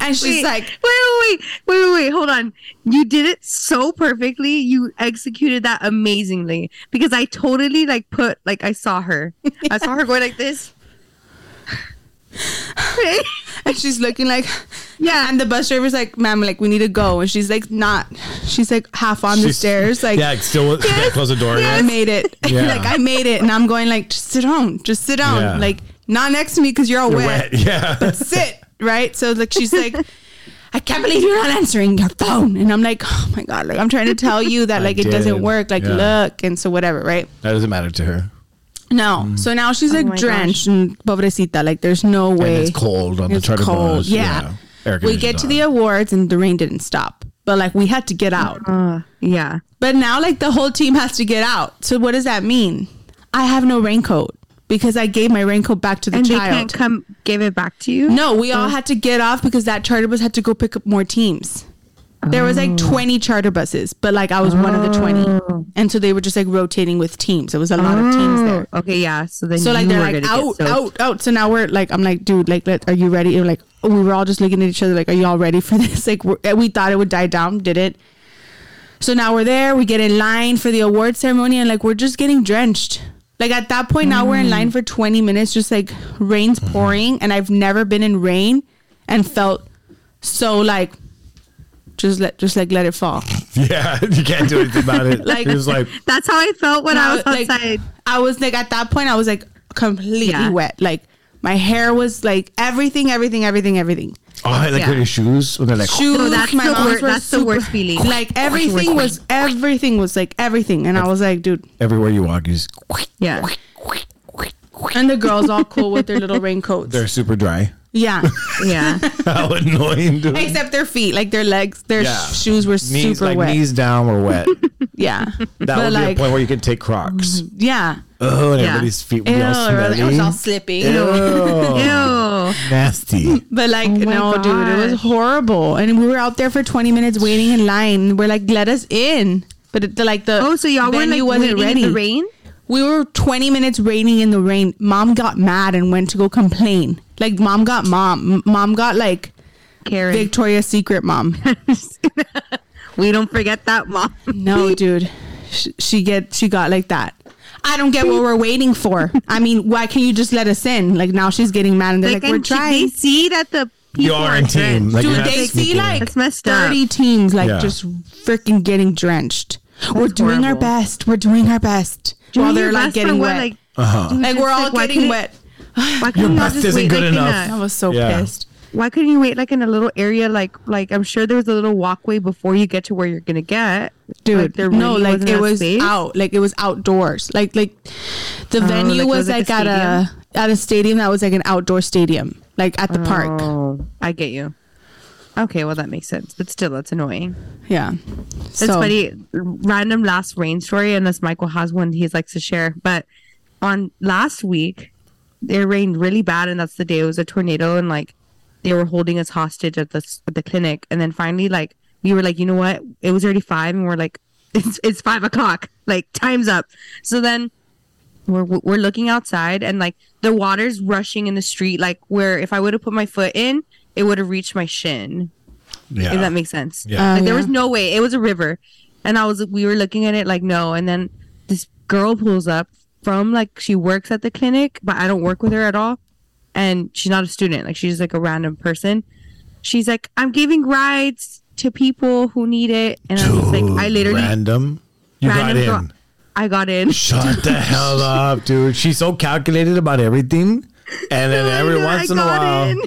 [SPEAKER 1] And she's
[SPEAKER 3] Wait,
[SPEAKER 1] like,
[SPEAKER 3] wait, wait, wait, wait, wait, wait, hold on. You did it so perfectly. You executed that amazingly because I totally like put like I saw her. I saw her going like this.
[SPEAKER 1] and she's looking like,
[SPEAKER 3] Yeah.
[SPEAKER 1] And the bus driver's like, ma'am, like we need to go. And she's like, not. She's like half on the
[SPEAKER 2] She's-
[SPEAKER 1] stairs. Like,
[SPEAKER 2] yeah, still close the door.
[SPEAKER 1] I made it.
[SPEAKER 2] Yeah.
[SPEAKER 1] like I made it, and I'm going like, just sit down, just sit down.
[SPEAKER 2] Yeah.
[SPEAKER 1] Like not next to me because you're all
[SPEAKER 2] You're
[SPEAKER 1] wet.
[SPEAKER 2] wet. Yeah.
[SPEAKER 1] But sit right so like she's like i can't believe you're not answering your phone and i'm like oh my god like i'm trying to tell you that
[SPEAKER 2] I
[SPEAKER 1] like it doesn't work like
[SPEAKER 2] Yeah.
[SPEAKER 1] look and so whatever right
[SPEAKER 2] That doesn't matter to her.
[SPEAKER 1] No. So now she's
[SPEAKER 3] Oh
[SPEAKER 1] like
[SPEAKER 3] my
[SPEAKER 1] drenched and pobrecita. Like there's no way
[SPEAKER 2] And it's cold on the
[SPEAKER 1] It's
[SPEAKER 2] charter
[SPEAKER 1] cold,
[SPEAKER 2] bus.
[SPEAKER 1] yeah,
[SPEAKER 2] Air
[SPEAKER 1] we get to the awards and the rain didn't stop. But like we had to get out.
[SPEAKER 3] Uh, yeah.
[SPEAKER 1] but now like the whole team has to get out. So what does that mean? I have no raincoat because i gave my raincoat back to the
[SPEAKER 3] And they can't come give it back to you?
[SPEAKER 1] No, we all had to get off because that charter bus had to go pick up more teams. There was like 20 charter buses, but like I was one of the 20. And so they were just like rotating with teams. There was a lot of teams there.
[SPEAKER 3] Oh, Okay, yeah. So then
[SPEAKER 1] So like they're
[SPEAKER 3] were
[SPEAKER 1] like out, out, out. So now we're like, I'm like, dude, like, let, are you ready? And like, we were all just looking at each other, like, are you all ready for this? Like, we're, we thought it would die down, did it? So now we're there. We get in line for the award ceremony, and like we're just getting drenched. Like at that point, now we're in line mm. for 20 minutes, just like rain's mm-hmm. pouring, and I've never been in rain and felt so like just let just like let it fall.
[SPEAKER 2] Yeah, you can't do anything about it.
[SPEAKER 1] Like-
[SPEAKER 2] Like, it was like,
[SPEAKER 3] That's how I felt when I was
[SPEAKER 1] like,
[SPEAKER 3] outside.
[SPEAKER 1] I was like at that point, I was like completely
[SPEAKER 3] Yeah.
[SPEAKER 1] wet. Like my hair was like everything, everything, everything, everything.
[SPEAKER 2] Oh, I like
[SPEAKER 3] Yeah.
[SPEAKER 2] your shoes when they're like,
[SPEAKER 1] Shoes,
[SPEAKER 3] No, that's
[SPEAKER 1] my
[SPEAKER 3] the
[SPEAKER 1] mom's
[SPEAKER 3] wor-
[SPEAKER 1] were
[SPEAKER 3] that's the worst feeling.
[SPEAKER 1] Like
[SPEAKER 3] That's the worst
[SPEAKER 1] everything was, everything was like everything, and I was like, dude.
[SPEAKER 2] everywhere you walk, you just,
[SPEAKER 3] Yeah.
[SPEAKER 1] And the girls all cool with their little raincoats.
[SPEAKER 2] they're super dry.
[SPEAKER 1] Yeah,
[SPEAKER 3] Yeah.
[SPEAKER 2] How annoying, dude.
[SPEAKER 1] except their feet, like their legs, their
[SPEAKER 2] Yeah.
[SPEAKER 1] shoes were
[SPEAKER 2] knees,
[SPEAKER 1] super
[SPEAKER 2] like
[SPEAKER 1] wet.
[SPEAKER 2] knees down were wet.
[SPEAKER 1] Yeah,
[SPEAKER 2] That
[SPEAKER 1] but
[SPEAKER 2] would be a point where you can take Crocs. Mm-hmm.
[SPEAKER 1] yeah.
[SPEAKER 2] Oh, and
[SPEAKER 3] Yeah.
[SPEAKER 2] everybody's feet would
[SPEAKER 1] Ew,
[SPEAKER 2] be all
[SPEAKER 1] it was all slipping.
[SPEAKER 2] Ew.
[SPEAKER 3] Ew.
[SPEAKER 2] Nasty.
[SPEAKER 1] But like,
[SPEAKER 3] Oh my
[SPEAKER 1] no, dude, it was
[SPEAKER 3] gosh.
[SPEAKER 1] horrible. And we were out there for 20 minutes waiting in line. We're like, let us in. But it, like the
[SPEAKER 3] Oh, so y'all were
[SPEAKER 1] venue
[SPEAKER 3] like waiting in the rain?
[SPEAKER 1] We were 20 minutes waiting in the rain. Mom got mad and went to go complain. Like mom got mom. Mom got like
[SPEAKER 3] Karen.
[SPEAKER 1] Victoria's Secret mom.
[SPEAKER 3] we don't forget that, mom.
[SPEAKER 1] No, dude. She, she get she got like that. I don't get what we're waiting for. I mean, why can't you just let us in? Like now she's getting mad and they're like, we're
[SPEAKER 3] she-
[SPEAKER 1] trying.
[SPEAKER 3] They see that the people
[SPEAKER 2] You are in team.
[SPEAKER 3] drenched.
[SPEAKER 2] Like,
[SPEAKER 1] Dude, they see like
[SPEAKER 3] That's messed up.
[SPEAKER 1] 30 teams like
[SPEAKER 2] Yeah.
[SPEAKER 1] just freaking getting drenched. we're doing our best. We're doing our best.
[SPEAKER 3] Doing
[SPEAKER 1] while they're like
[SPEAKER 3] best
[SPEAKER 1] getting wet.
[SPEAKER 3] Like,
[SPEAKER 2] Uh-huh.
[SPEAKER 3] dude,
[SPEAKER 1] Like we're all
[SPEAKER 3] why
[SPEAKER 1] getting wet.
[SPEAKER 3] Why couldn't y'all
[SPEAKER 2] best isn't
[SPEAKER 3] wait
[SPEAKER 2] good
[SPEAKER 3] like in
[SPEAKER 2] enough.
[SPEAKER 1] I
[SPEAKER 3] a,
[SPEAKER 1] was so
[SPEAKER 2] Yeah.
[SPEAKER 1] pissed.
[SPEAKER 3] why couldn't you wait like in a little area like like I'm sure there was a little walkway before you get to where you're gonna get.
[SPEAKER 1] Dude,
[SPEAKER 3] Like, there
[SPEAKER 1] no, like it was
[SPEAKER 3] space?
[SPEAKER 1] out. Like it was outdoors. Like like the
[SPEAKER 3] Oh,
[SPEAKER 1] venue
[SPEAKER 3] like
[SPEAKER 1] was,
[SPEAKER 3] was like
[SPEAKER 1] like,
[SPEAKER 3] a
[SPEAKER 1] at a at a stadium that was like an outdoor stadium, like at the park.
[SPEAKER 3] Oh, I get you. Okay, well that makes sense, but still, that's annoying.
[SPEAKER 1] Yeah.
[SPEAKER 3] It's
[SPEAKER 1] so,
[SPEAKER 3] funny. Random last rain story, unless Michael has one he likes to share. But on last week, it rained really bad, and that's the day it was a tornado, and like they were holding us hostage at the at the clinic, and then finally, like we were like, you know what? It was already five, and we're like, it's it's five o'clock, like time's up. So then we're we're looking outside, and like the water's rushing in the street, like where if I would have put my foot in, it would have reached my shin
[SPEAKER 2] Yeah.
[SPEAKER 3] if that makes sense.
[SPEAKER 2] Yeah.
[SPEAKER 1] Uh,
[SPEAKER 3] Like there
[SPEAKER 1] yeah.
[SPEAKER 3] was no way. It was a river. And I was we were looking at it like no. And then this girl pulls up from like she works at the clinic, but I don't work with her at all. And she's not a student, like she's like a random person. She's like, I'm giving rides to people who need it. And I was like, I literally
[SPEAKER 2] random. You
[SPEAKER 3] random
[SPEAKER 2] got in.
[SPEAKER 3] girl- I got in.
[SPEAKER 2] Shut the hell up, dude. She's so calculated about everything. And then every once in a while,
[SPEAKER 3] in.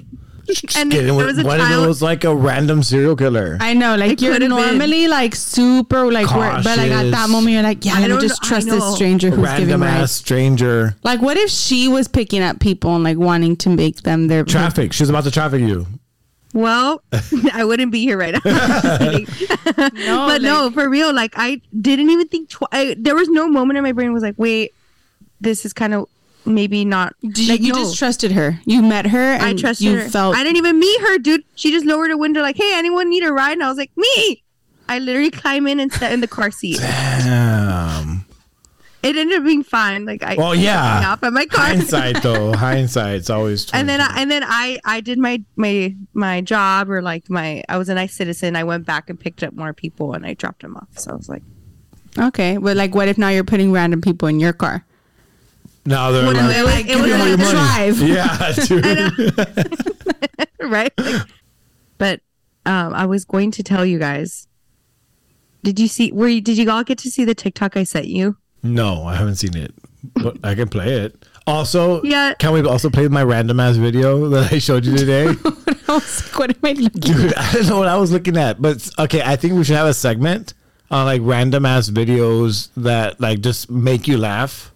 [SPEAKER 2] Just
[SPEAKER 3] And
[SPEAKER 2] get
[SPEAKER 3] there was a
[SPEAKER 2] what if it
[SPEAKER 3] child-
[SPEAKER 2] was like a random serial killer?
[SPEAKER 1] I know, like
[SPEAKER 3] It
[SPEAKER 1] you're
[SPEAKER 3] could've been.
[SPEAKER 1] normally like super like, worried, but like at that moment you're like, yeah,
[SPEAKER 3] I
[SPEAKER 1] let me
[SPEAKER 3] don't
[SPEAKER 1] just trust this stranger who's giving
[SPEAKER 2] random ass
[SPEAKER 1] rides.
[SPEAKER 2] stranger.
[SPEAKER 1] Like, what if she was picking up people and like wanting to make them their
[SPEAKER 2] Traffic. She's about to traffic you.
[SPEAKER 3] Well, I wouldn't be here right now.
[SPEAKER 1] No,
[SPEAKER 3] but no, for real. Like I didn't even think. Tw- I, there was no moment in my brain was like, wait, this is kind of maybe not.
[SPEAKER 1] Did
[SPEAKER 3] like,
[SPEAKER 1] you
[SPEAKER 3] no.
[SPEAKER 1] just trusted her. You met her and
[SPEAKER 3] I trusted
[SPEAKER 1] you
[SPEAKER 3] her.
[SPEAKER 1] felt
[SPEAKER 3] I didn't even meet her, dude. She just lowered a window, like, "Hey, anyone need a ride?" And I was like, "Me." I literally climb in and sat in the car seat.
[SPEAKER 2] Damn.
[SPEAKER 3] It ended up being fine. Like I,
[SPEAKER 2] Well, yeah.
[SPEAKER 3] got off at my car.
[SPEAKER 2] Hindsight though. Hindsight's always.
[SPEAKER 3] and then I, and then I I did my my my job or like my I was a nice citizen. I went back and picked up more people and I dropped them off. So I was like,
[SPEAKER 1] okay. But like, what if now you're putting random people in your car?
[SPEAKER 2] Now they're
[SPEAKER 3] Well, no,
[SPEAKER 2] like,
[SPEAKER 3] it was-
[SPEAKER 1] like,
[SPEAKER 3] it was
[SPEAKER 1] give
[SPEAKER 3] a
[SPEAKER 1] all your
[SPEAKER 3] drive.
[SPEAKER 2] yeah, dude.
[SPEAKER 3] right? Like, but um, I was going to tell you guys. Did you see? Were you, did you all get to see the TikTok I sent you?
[SPEAKER 2] No, I haven't seen it, but I can play it. Also,
[SPEAKER 3] Yeah.
[SPEAKER 2] can we also play my random ass video that I showed you today?
[SPEAKER 1] I was like, what am I looking?
[SPEAKER 2] Dude, I don't know what I was looking at, but okay, I think we should have a segment on like random ass videos that like just make you laugh,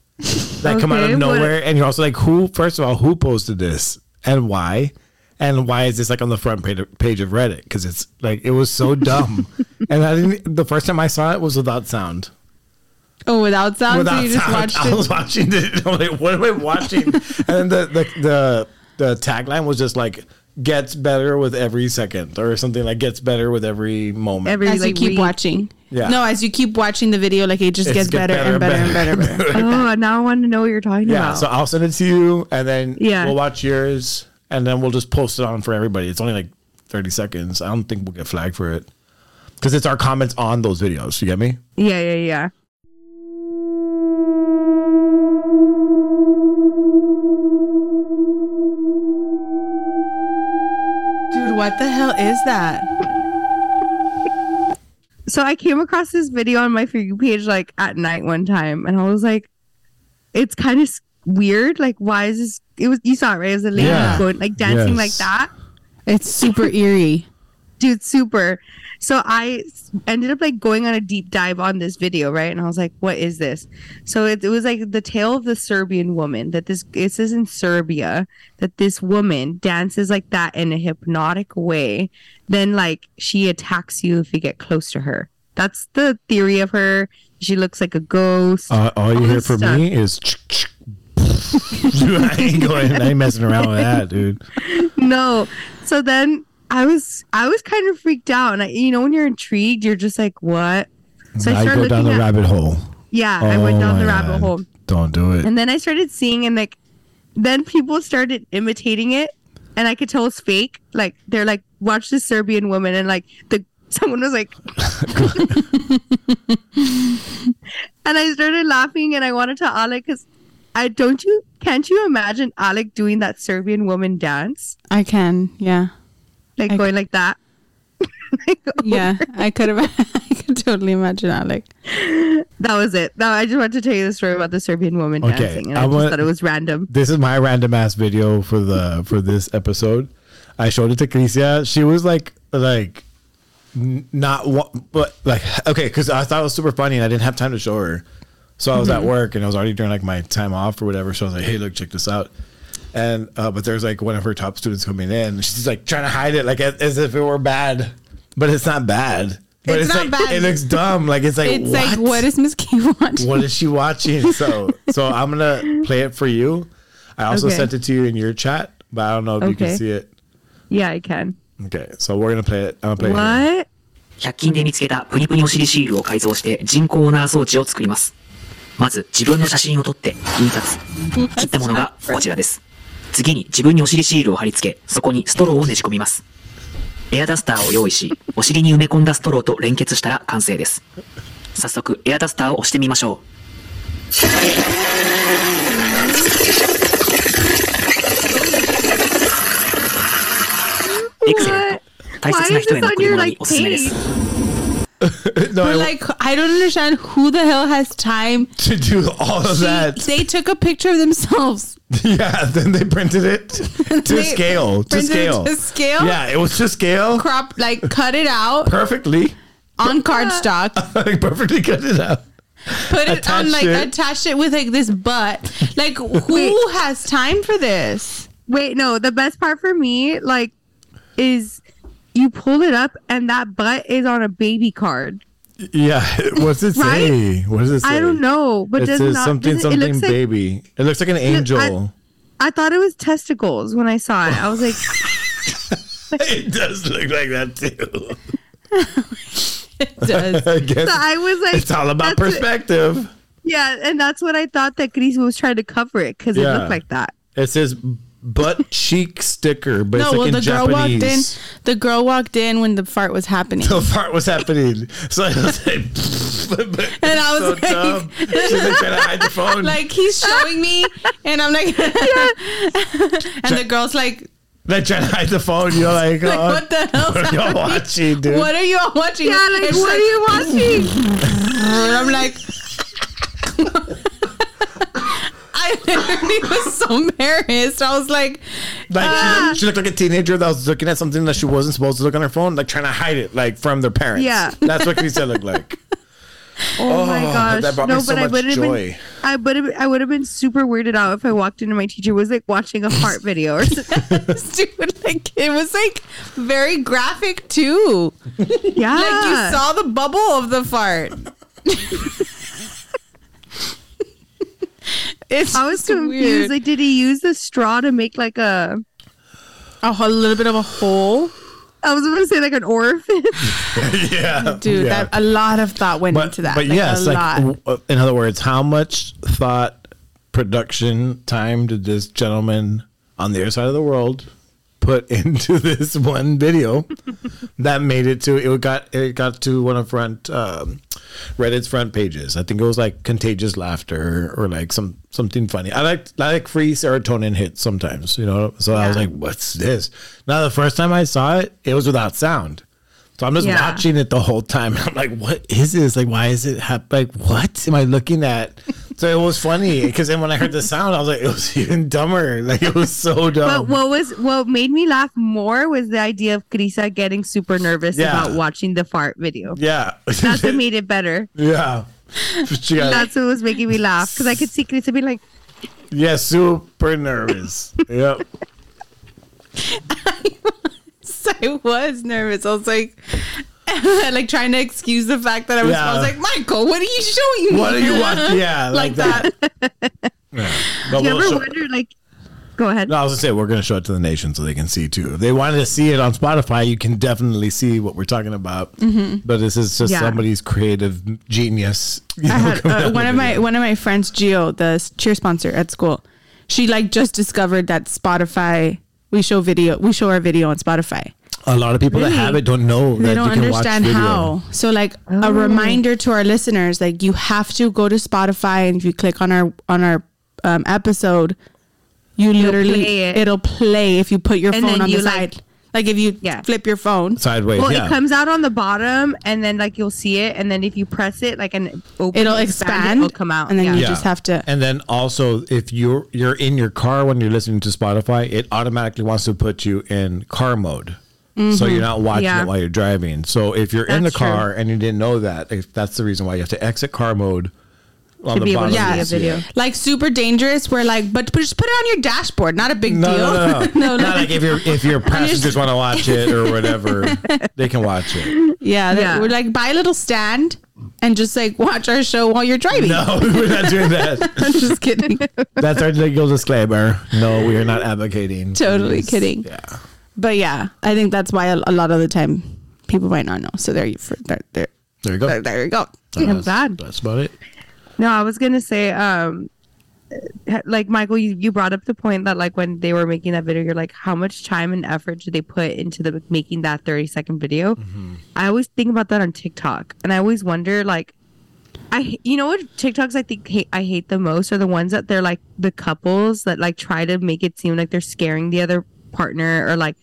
[SPEAKER 2] that come out
[SPEAKER 3] Okay,
[SPEAKER 2] of nowhere, and you're also like, who? First of all, who posted this and why? And why is this like on the front page, page of Reddit? Because it's like it was so dumb, and I didn't. The first time I saw it was without sound.
[SPEAKER 1] Oh, without sound.
[SPEAKER 2] without
[SPEAKER 1] so you just watched
[SPEAKER 2] I was watching it. I'm like, what am I watching? and then the, the the the tagline was just like gets better with every second or something like gets better with every moment.
[SPEAKER 3] Every
[SPEAKER 1] As you keep
[SPEAKER 3] re-
[SPEAKER 1] watching.
[SPEAKER 2] Yeah.
[SPEAKER 1] No, as you keep watching the video, like it just
[SPEAKER 2] It's
[SPEAKER 1] gets
[SPEAKER 2] get
[SPEAKER 1] better, and better and better and better.
[SPEAKER 3] Oh, now I want to know what you're talking
[SPEAKER 2] yeah,
[SPEAKER 3] about.
[SPEAKER 2] Yeah, so I'll send it to you and then
[SPEAKER 3] Yeah.
[SPEAKER 2] we'll watch yours and then we'll just post it on for everybody. It's only like 30 seconds. I don't think we'll get flagged for it. Because it's our comments on those videos. You get me?
[SPEAKER 3] yeah, yeah, yeah.
[SPEAKER 1] What the hell is that?
[SPEAKER 3] So I came across this video on my For You page like at night one time, and I was like, it's kind of weird. Like, why is this? It was you saw it right? It was a lady
[SPEAKER 2] Yeah.
[SPEAKER 3] going like dancing like that.
[SPEAKER 1] It's super eerie.
[SPEAKER 3] dude super so I ended up like going on a deep dive on this video right and i was like what is this so it, it was like the tale of the serbian woman that this it says in serbia that this woman dances like that in a hypnotic way then like she attacks you if you get close to her that's the theory of her she looks like a ghost
[SPEAKER 2] Uh, all you hear from
[SPEAKER 3] stuff.
[SPEAKER 2] me is. I ain't going. I ain't messing around with that, dude.
[SPEAKER 3] no so then i was i was kind of freaked out and I, you know when you're intrigued you're just like what so
[SPEAKER 2] I
[SPEAKER 3] started
[SPEAKER 2] go down the
[SPEAKER 3] at-
[SPEAKER 2] rabbit hole.
[SPEAKER 3] yeah i oh went
[SPEAKER 2] Oh
[SPEAKER 3] down the rabbit
[SPEAKER 2] God.
[SPEAKER 3] hole
[SPEAKER 2] Don't do it.
[SPEAKER 3] And then I started seeing and like then people started imitating it and I could tell it's fake. Like they're like, watch this Serbian woman and like the someone was like And I started laughing and I wanted to Alec because I don't you can't you imagine Alec doing that Serbian woman dance?
[SPEAKER 1] I can, yeah.
[SPEAKER 3] Like
[SPEAKER 1] I-
[SPEAKER 3] going like that. Like,
[SPEAKER 1] Yeah, I could have. I could totally imagine Alec.
[SPEAKER 3] that was it. Now I just wanted to tell you the story about the Serbian woman
[SPEAKER 2] Okay,
[SPEAKER 3] dancing and
[SPEAKER 2] I
[SPEAKER 3] I, just
[SPEAKER 2] want-
[SPEAKER 3] thought it was random.
[SPEAKER 2] this is my random ass video for the for this episode. I showed it to Krizia. She was like like not what but like okay because I thought it was super funny and I didn't have time to show her. So I was at mm-hmm. work and I was already during like my time off or whatever. So I was like, hey, look, check this out And uh, but there's like one of her top students coming in. She's like trying to hide it like as, as if it were bad, but it's not bad. But
[SPEAKER 1] It's
[SPEAKER 2] it's,
[SPEAKER 1] not
[SPEAKER 2] like
[SPEAKER 1] bad.
[SPEAKER 2] it looks dumb. Like it's like
[SPEAKER 1] it's
[SPEAKER 2] what?
[SPEAKER 1] like, what is Miss Key watching?
[SPEAKER 2] what is she watching? So so I'm gonna play it for you. I also
[SPEAKER 3] Okay.
[SPEAKER 2] sent it to you in your chat, but I don't know if you can
[SPEAKER 3] Okay.
[SPEAKER 2] see it.
[SPEAKER 3] Yeah, I can.
[SPEAKER 2] Okay, so we're gonna play it. I'm gonna play it.
[SPEAKER 3] What?
[SPEAKER 4] 100均で見つけたプニプニお尻シールを改造して人工オナー装置を作ります。まず自分の写真を撮って印刷。切ったものがこちらです。 次に自分にお尻シールを貼り付け、そこにストローをねじ込みます。エアダスターを用意し、お尻に埋め込んだストローと連結したら完成です。早速エアダスターを押してみましょう。エクセレント。大切な人への贈り物におすすめです。
[SPEAKER 2] no, I,
[SPEAKER 1] But like, I don't understand who the hell has time.
[SPEAKER 2] to do all of
[SPEAKER 1] She-
[SPEAKER 2] that.
[SPEAKER 1] they took a picture of themselves.
[SPEAKER 2] yeah, then they printed it to
[SPEAKER 1] They
[SPEAKER 2] scale. To
[SPEAKER 1] printed it
[SPEAKER 2] scale.
[SPEAKER 1] to scale?
[SPEAKER 2] Yeah, it was to scale
[SPEAKER 1] Crop, like, cut it out
[SPEAKER 2] perfectly.
[SPEAKER 1] on cardstock.
[SPEAKER 2] like perfectly cut it out.
[SPEAKER 1] put it on like
[SPEAKER 2] it.
[SPEAKER 1] attached it with like this butt. Like who has time for this?
[SPEAKER 3] Wait, no. The best part for me, like, is you pull it up and that butt is on a baby card.
[SPEAKER 2] Yeah, what's it
[SPEAKER 3] Right?
[SPEAKER 2] say? What does it say?
[SPEAKER 3] I don't know, but
[SPEAKER 2] It
[SPEAKER 3] does
[SPEAKER 2] says
[SPEAKER 3] not
[SPEAKER 2] something,
[SPEAKER 3] does it, it
[SPEAKER 2] something
[SPEAKER 3] like,
[SPEAKER 2] baby. it looks like an angel.
[SPEAKER 3] I thought it was testicles when I saw it. I was like,
[SPEAKER 2] it does look like that too.
[SPEAKER 1] It does.
[SPEAKER 2] I guess
[SPEAKER 3] so I was like,
[SPEAKER 2] it's all about
[SPEAKER 3] that's it.
[SPEAKER 2] perspective.
[SPEAKER 3] Yeah, and that's what I thought that Gris was trying to cover it because it looked like that.
[SPEAKER 2] It says butt cheek sticker, but
[SPEAKER 1] no,
[SPEAKER 2] it's like
[SPEAKER 1] well,
[SPEAKER 2] in
[SPEAKER 1] the girl walked in. The girl walked in when the fart was happening.
[SPEAKER 2] The part was happening, so I was like,
[SPEAKER 1] And I was
[SPEAKER 2] so
[SPEAKER 1] like-
[SPEAKER 2] dumb. She's like trying to hide the phone.
[SPEAKER 1] like he's showing me, and I'm like, and the girl's like,
[SPEAKER 2] like trying to hide the phone. You're like,
[SPEAKER 1] like
[SPEAKER 2] oh,
[SPEAKER 1] what the hell?
[SPEAKER 2] what are y'all watching, dude?
[SPEAKER 1] What are you all watching?
[SPEAKER 3] Yeah, like
[SPEAKER 1] It's
[SPEAKER 3] what are you watching?
[SPEAKER 1] And I'm like, I literally was so embarrassed. I was like,
[SPEAKER 2] Like
[SPEAKER 1] Ah.
[SPEAKER 2] she, she looked like a teenager that was looking at something that she wasn't supposed to look on her phone, like trying to hide it, like from their parents.
[SPEAKER 3] Yeah.
[SPEAKER 2] that's what Lisa looked like.
[SPEAKER 3] Oh, my
[SPEAKER 2] Oh,
[SPEAKER 3] gosh!
[SPEAKER 2] that brought me
[SPEAKER 3] no,
[SPEAKER 2] so
[SPEAKER 3] but I would have been, I would have, I would have been super weirded out if I walked into my teacher was like watching a fart video or something.
[SPEAKER 1] dude, like it was like very graphic too.
[SPEAKER 3] Yeah,
[SPEAKER 1] Like you saw the bubble of the fart. It's
[SPEAKER 3] I was confused.
[SPEAKER 1] weird.
[SPEAKER 3] Like, did he use the straw to make like a?
[SPEAKER 1] a, whole- little bit of a hole,
[SPEAKER 3] I was going to say like an orifice.
[SPEAKER 2] yeah,
[SPEAKER 1] dude.
[SPEAKER 2] yeah.
[SPEAKER 1] That a lot of thought went
[SPEAKER 2] but,
[SPEAKER 1] into that.
[SPEAKER 2] But
[SPEAKER 1] like,
[SPEAKER 2] yes,
[SPEAKER 1] a
[SPEAKER 2] like
[SPEAKER 1] lot.
[SPEAKER 2] uh, in other words, how much thought, production time did this gentleman on the other side of the world put into this one video that made it to it got it got to one of front um, Reddit's front pages. I think it was like contagious laughter or like some something funny. I like I like free serotonin hits sometimes, you know. So I was like, "What's this?" Now the first time I saw it, it was without sound. So I'm just
[SPEAKER 3] Yeah.
[SPEAKER 2] watching it the whole time. I'm like, what is this? Like, why is it hap- like what am I looking at? So it was funny because then when I heard the sound, I was like, it was even dumber. Like it was so dumb.
[SPEAKER 3] But what was what made me laugh more was the idea of Krizia getting super nervous
[SPEAKER 2] Yeah.
[SPEAKER 3] about watching the fart video.
[SPEAKER 2] yeah.
[SPEAKER 3] That's what made it better.
[SPEAKER 2] yeah. She got,
[SPEAKER 3] That's what was making me laugh because I could see Krizia be like,
[SPEAKER 2] yeah, super nervous. Yep.
[SPEAKER 1] I was nervous. I was like, like trying to excuse the fact that I was. I was like, Michael, what are you showing me?
[SPEAKER 2] What are you watching? Yeah,
[SPEAKER 1] like,
[SPEAKER 2] like,
[SPEAKER 1] that.
[SPEAKER 2] Yeah. But
[SPEAKER 3] you
[SPEAKER 2] we'll
[SPEAKER 3] ever
[SPEAKER 2] show-
[SPEAKER 3] wonder like, go ahead.
[SPEAKER 2] No, I was gonna say we're gonna show it to the nation so they can see too. If they wanted to see it on Spotify, you can definitely see what we're talking about. But this is just
[SPEAKER 3] Yeah.
[SPEAKER 2] somebody's creative genius. you know,
[SPEAKER 1] had uh, one of my
[SPEAKER 2] video.
[SPEAKER 1] one of my friends, Geo, the cheer sponsor at school. She like just discovered that Spotify. We show video. We show our video on Spotify.
[SPEAKER 2] A lot of people that have it don't know
[SPEAKER 1] They
[SPEAKER 2] that
[SPEAKER 1] don't
[SPEAKER 2] you can
[SPEAKER 1] understand
[SPEAKER 2] watch video.
[SPEAKER 1] how. So like
[SPEAKER 3] Oh.
[SPEAKER 1] a reminder to our listeners, like you have to go to Spotify and if you click on our on our um, episode, you literally
[SPEAKER 3] play it.
[SPEAKER 1] it'll play if you put your
[SPEAKER 3] And
[SPEAKER 1] phone
[SPEAKER 3] then
[SPEAKER 1] on the
[SPEAKER 3] like-
[SPEAKER 1] side. Like if you
[SPEAKER 3] Yeah.
[SPEAKER 1] flip your phone.
[SPEAKER 2] Sideways,
[SPEAKER 3] Well,
[SPEAKER 2] yeah.
[SPEAKER 3] it comes out on the bottom, and then like you'll see it, and then if you press it, like an open,
[SPEAKER 1] It'll expand,
[SPEAKER 3] it'll come out,
[SPEAKER 1] and then
[SPEAKER 3] yeah.
[SPEAKER 1] you just have to.
[SPEAKER 2] And then also, if you're you're in your car when you're listening to Spotify, it automatically wants to put you in car mode. So you're mm-hmm. not watching
[SPEAKER 3] Yeah.
[SPEAKER 2] it while you're driving. So if you're in the
[SPEAKER 3] That's true.
[SPEAKER 2] car and you didn't know that, if that's the reason why you have to exit car mode on
[SPEAKER 3] To
[SPEAKER 2] the
[SPEAKER 3] be
[SPEAKER 2] bottom.
[SPEAKER 1] Yeah.
[SPEAKER 3] see a
[SPEAKER 2] you see
[SPEAKER 3] video.
[SPEAKER 2] it.
[SPEAKER 1] like super dangerous. Where like, but just put it on your dashboard. Not a big
[SPEAKER 2] No,
[SPEAKER 1] deal.
[SPEAKER 2] no, no,
[SPEAKER 1] No,
[SPEAKER 2] Not like if your if your passengers want to watch it or whatever, they can watch it.
[SPEAKER 1] Yeah,
[SPEAKER 3] Yeah.
[SPEAKER 1] we're like buy a little stand and just like watch our show while you're driving.
[SPEAKER 2] No, we're not doing that.
[SPEAKER 1] I'm just kidding.
[SPEAKER 2] That's our legal disclaimer. No, we are not advocating.
[SPEAKER 1] Totally kidding.
[SPEAKER 2] Yeah.
[SPEAKER 1] But yeah, I think that's why a, a lot of the time people might not know. So there you for there there,
[SPEAKER 2] There you go.
[SPEAKER 1] there, there you go.
[SPEAKER 3] I'm
[SPEAKER 2] That's-
[SPEAKER 3] glad.
[SPEAKER 2] That's about it.
[SPEAKER 3] No, I was gonna say, um, like Michael, you, you brought up the point that like when they were making that video, you're like, how much time and effort do they put into the making that 30 second video? I always think about that on TikTok, and I always wonder, like, I you know what TikToks I think hate, I hate the most are the ones that they're like the couples that like try to make it seem like they're scaring the other partner or like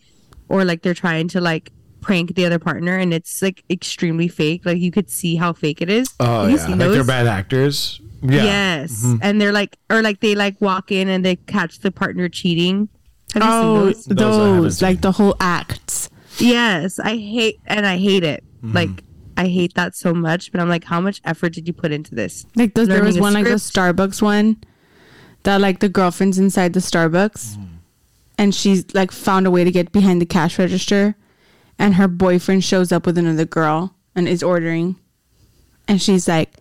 [SPEAKER 3] or like they're trying to like prank the other partner and it's like extremely fake like you could see how fake it is
[SPEAKER 2] Oh yeah,
[SPEAKER 3] seen
[SPEAKER 2] like they're bad actors. Yeah.
[SPEAKER 3] Yes. Mm-hmm. And they're like, or like they like walk in and they catch the partner cheating. Have you
[SPEAKER 1] Oh,
[SPEAKER 3] seen
[SPEAKER 2] Those
[SPEAKER 3] those?
[SPEAKER 1] Those like the whole acts.
[SPEAKER 3] Yes. I hate, and I hate it. Mm-hmm. Like, I hate that so much, but I'm like, how much effort did you put into this?
[SPEAKER 1] Like those, there was
[SPEAKER 3] a
[SPEAKER 1] one like the? Starbucks one that like the girlfriend's inside the Starbucks mm-hmm. And she's like found a way to get behind the cash register and her boyfriend shows up with another girl and is ordering and she's like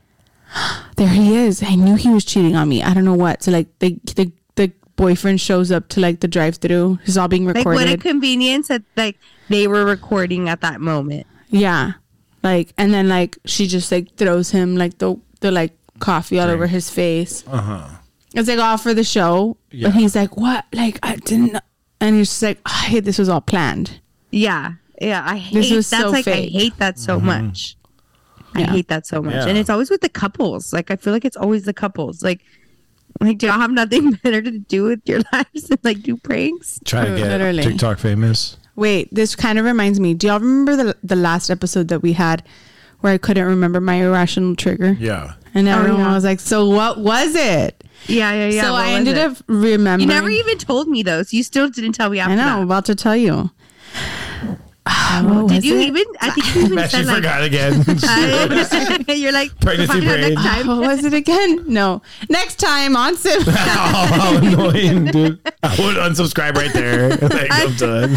[SPEAKER 1] there he is i knew he was cheating on me i don't know what so like the the, the boyfriend shows up to like the drive-through he's all being
[SPEAKER 3] Like,
[SPEAKER 1] recorded
[SPEAKER 3] what a convenience that like they were recording at that moment.
[SPEAKER 1] yeah like and then like she just like throws him like the the like coffee all over his face
[SPEAKER 2] Uh huh.
[SPEAKER 1] It's like all for the show,
[SPEAKER 2] Yeah.
[SPEAKER 1] but he's like, "What? Like I didn't." Know." And he's just like, oh, "I hate this was all planned."
[SPEAKER 3] Yeah. Yeah. I hate
[SPEAKER 1] This was
[SPEAKER 3] that's
[SPEAKER 1] so
[SPEAKER 3] like,
[SPEAKER 1] fake.
[SPEAKER 3] I hate that so mm-hmm. much. I
[SPEAKER 1] Yeah.
[SPEAKER 3] hate that so much.
[SPEAKER 2] Yeah.
[SPEAKER 3] And it's always with the couples. Like, I feel like it's always the couples. Like, like, do y'all have nothing better to do with your lives than like do pranks?
[SPEAKER 2] Try to get
[SPEAKER 1] Literally.
[SPEAKER 2] TikTok famous.
[SPEAKER 1] Wait, this kind of reminds me. Do y'all remember the the last episode that we had where I couldn't remember my irrational trigger?
[SPEAKER 2] Yeah.
[SPEAKER 1] And
[SPEAKER 3] Oh,
[SPEAKER 1] everyone
[SPEAKER 3] yeah.
[SPEAKER 1] was like, "So what was it?"
[SPEAKER 3] Yeah, yeah, yeah.
[SPEAKER 1] so
[SPEAKER 3] What
[SPEAKER 1] I ended
[SPEAKER 3] it?
[SPEAKER 1] up remembering.
[SPEAKER 3] You never even told me those. You still didn't tell me after
[SPEAKER 1] I know. I'm about to tell you. what
[SPEAKER 3] Did you
[SPEAKER 1] it?
[SPEAKER 3] even? I think you even
[SPEAKER 2] Now she
[SPEAKER 3] said like.
[SPEAKER 2] forgot again.
[SPEAKER 3] I- you're like
[SPEAKER 2] Pregnancy
[SPEAKER 3] find out next
[SPEAKER 2] brain.
[SPEAKER 3] time.
[SPEAKER 1] what was it again? No, next time on Sib.
[SPEAKER 2] oh, how annoying, dude. I would unsubscribe right there. Like, I'm done.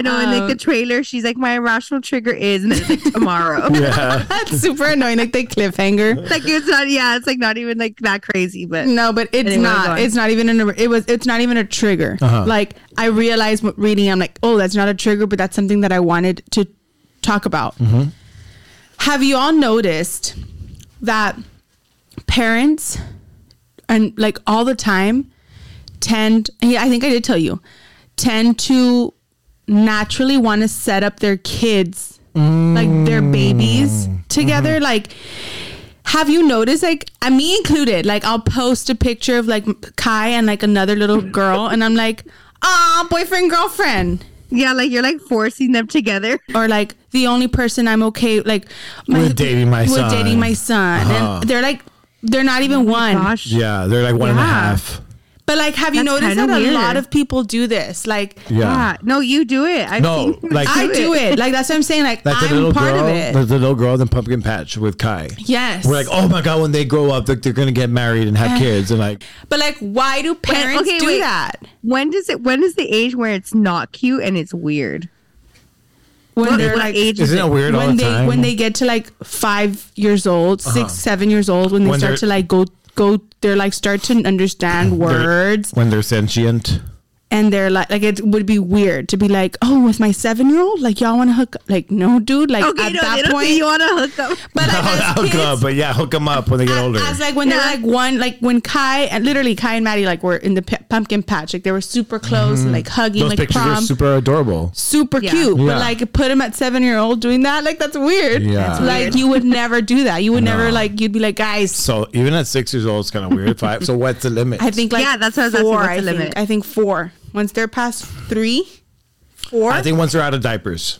[SPEAKER 3] I know, in like
[SPEAKER 1] Um,
[SPEAKER 3] the trailer, she's like, "My irrational trigger is," and it's like tomorrow.
[SPEAKER 2] Yeah.
[SPEAKER 1] That's super annoying. Like the cliffhanger.
[SPEAKER 3] like it's not. Yeah, it's like not even like that crazy, but
[SPEAKER 1] No, but it's
[SPEAKER 3] Anyway,
[SPEAKER 1] not. It's not even an. It was. It's not even a trigger.
[SPEAKER 2] Uh-huh.
[SPEAKER 1] Like I realized w- reading. I'm like, oh, that's not a trigger, but that's something that I wanted to talk about. Have you all noticed that parents and like all the time tend? Yeah, I think I did tell you tend to naturally want to set up their kids like their babies together like have you noticed like uh, me included like i'll post a picture of like kai and like another little girl and i'm like ah boyfriend girlfriend
[SPEAKER 3] yeah, like you're like forcing them together.
[SPEAKER 1] or like the only person i'm okay like
[SPEAKER 2] With dating my
[SPEAKER 1] with
[SPEAKER 2] son.
[SPEAKER 1] dating my son
[SPEAKER 2] Uh-huh.
[SPEAKER 1] and they're like They're not even one.
[SPEAKER 3] Gosh.
[SPEAKER 2] Yeah, they're like one and a half.
[SPEAKER 1] But like, have you
[SPEAKER 3] That's
[SPEAKER 1] noticed that
[SPEAKER 3] kinda
[SPEAKER 1] a lot of people do this? Like,
[SPEAKER 2] Yeah.
[SPEAKER 3] Yeah. No, you do it. I've
[SPEAKER 2] No,
[SPEAKER 3] seen
[SPEAKER 2] like-
[SPEAKER 1] I do it. Like that's what I'm saying. Like,
[SPEAKER 2] Like
[SPEAKER 1] I'm part
[SPEAKER 2] girl,
[SPEAKER 1] of it.
[SPEAKER 2] The, the little girl in the Pumpkin Patch with Kai.
[SPEAKER 1] yes.
[SPEAKER 2] We're like, oh my god, when they grow up, they're, they're gonna get married and have kids, and like,
[SPEAKER 1] but like, why do parents
[SPEAKER 3] okay,
[SPEAKER 1] do
[SPEAKER 3] wait.
[SPEAKER 1] that?
[SPEAKER 3] When does it? When is the age where it's not cute and it's weird?
[SPEAKER 1] When
[SPEAKER 3] What,
[SPEAKER 1] they're like,
[SPEAKER 3] age is
[SPEAKER 2] isn't it weird all
[SPEAKER 1] when
[SPEAKER 2] the
[SPEAKER 1] they
[SPEAKER 2] time?
[SPEAKER 1] when they get to like five years old,
[SPEAKER 2] Uh-huh.
[SPEAKER 1] six, seven years old, when they
[SPEAKER 2] When
[SPEAKER 1] start to like go go, they're like start to understand
[SPEAKER 2] They're-
[SPEAKER 1] words,
[SPEAKER 2] when they're sentient.
[SPEAKER 1] And they're like, like it would be weird to be like, oh, with my seven year old, like y'all want to hook? Up? like, no, dude. Like
[SPEAKER 3] Okay,
[SPEAKER 1] at
[SPEAKER 3] no,
[SPEAKER 1] that
[SPEAKER 3] they
[SPEAKER 1] point,
[SPEAKER 3] you want to hook up.
[SPEAKER 1] but like, as
[SPEAKER 2] hook
[SPEAKER 1] kids,
[SPEAKER 2] up, but yeah, hook them up when they get
[SPEAKER 1] as-
[SPEAKER 2] older.
[SPEAKER 1] As like when they're like one, like when Kai and literally Kai and Maddie like were in the p- pumpkin patch, like they were super close, and like hugging,
[SPEAKER 2] Mm-hmm. Those
[SPEAKER 1] like
[SPEAKER 2] pictures
[SPEAKER 1] prom,
[SPEAKER 2] are super adorable.
[SPEAKER 1] super
[SPEAKER 3] Yeah.
[SPEAKER 1] cute.
[SPEAKER 2] Yeah.
[SPEAKER 1] But like put him at seven year old doing that, like that's weird.
[SPEAKER 2] Yeah. That's
[SPEAKER 1] like
[SPEAKER 3] weird.
[SPEAKER 1] you would never do that. You would never like you'd be like, guys.
[SPEAKER 2] So even at six years old, it's kind of weird. Five. So what's the limit?
[SPEAKER 1] I think like
[SPEAKER 3] Yeah, that's what I was asking,
[SPEAKER 1] four.
[SPEAKER 3] what's
[SPEAKER 1] I
[SPEAKER 3] the
[SPEAKER 1] think
[SPEAKER 3] limit?
[SPEAKER 1] I think four. Once they're past three, four.
[SPEAKER 2] I think once they're out of diapers.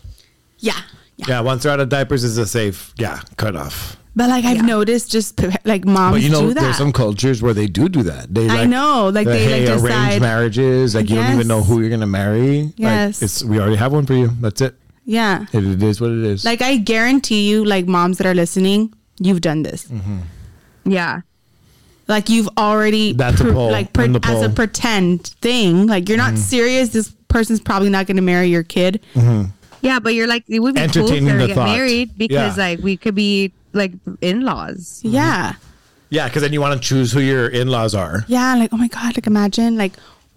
[SPEAKER 1] yeah. Yeah.
[SPEAKER 2] Yeah, once they're out of diapers is a safe. Yeah, cut off.
[SPEAKER 1] But like I've noticed, just like moms
[SPEAKER 2] But you know,
[SPEAKER 1] do that.
[SPEAKER 2] there's some cultures where they do do that. They
[SPEAKER 1] I know, like, they,
[SPEAKER 2] hey,
[SPEAKER 1] like,
[SPEAKER 2] arranged
[SPEAKER 1] decide-
[SPEAKER 2] marriages. Like you don't even know who you're gonna marry.
[SPEAKER 1] Yes.
[SPEAKER 2] like, it's we already have one for you. That's it.
[SPEAKER 1] yeah.
[SPEAKER 2] It, it is what it is.
[SPEAKER 1] Like I guarantee you, like moms that are listening, you've done this.
[SPEAKER 2] Mm-hmm.
[SPEAKER 3] Yeah.
[SPEAKER 1] Like you've already
[SPEAKER 2] That's a poll,
[SPEAKER 1] like per-
[SPEAKER 2] on the
[SPEAKER 1] as a
[SPEAKER 2] poll. Mm-hmm.
[SPEAKER 1] pretend thing. Like you're not serious. This person's probably not going to marry your kid.
[SPEAKER 3] Yeah, but you're like it would be cool
[SPEAKER 2] Entertaining
[SPEAKER 3] to get
[SPEAKER 2] thought.
[SPEAKER 3] married because
[SPEAKER 2] Yeah.
[SPEAKER 3] like we could be like in-laws.
[SPEAKER 1] Yeah,
[SPEAKER 2] yeah, because then you want to choose who your in-laws are.
[SPEAKER 1] yeah. Like oh my god. Like imagine like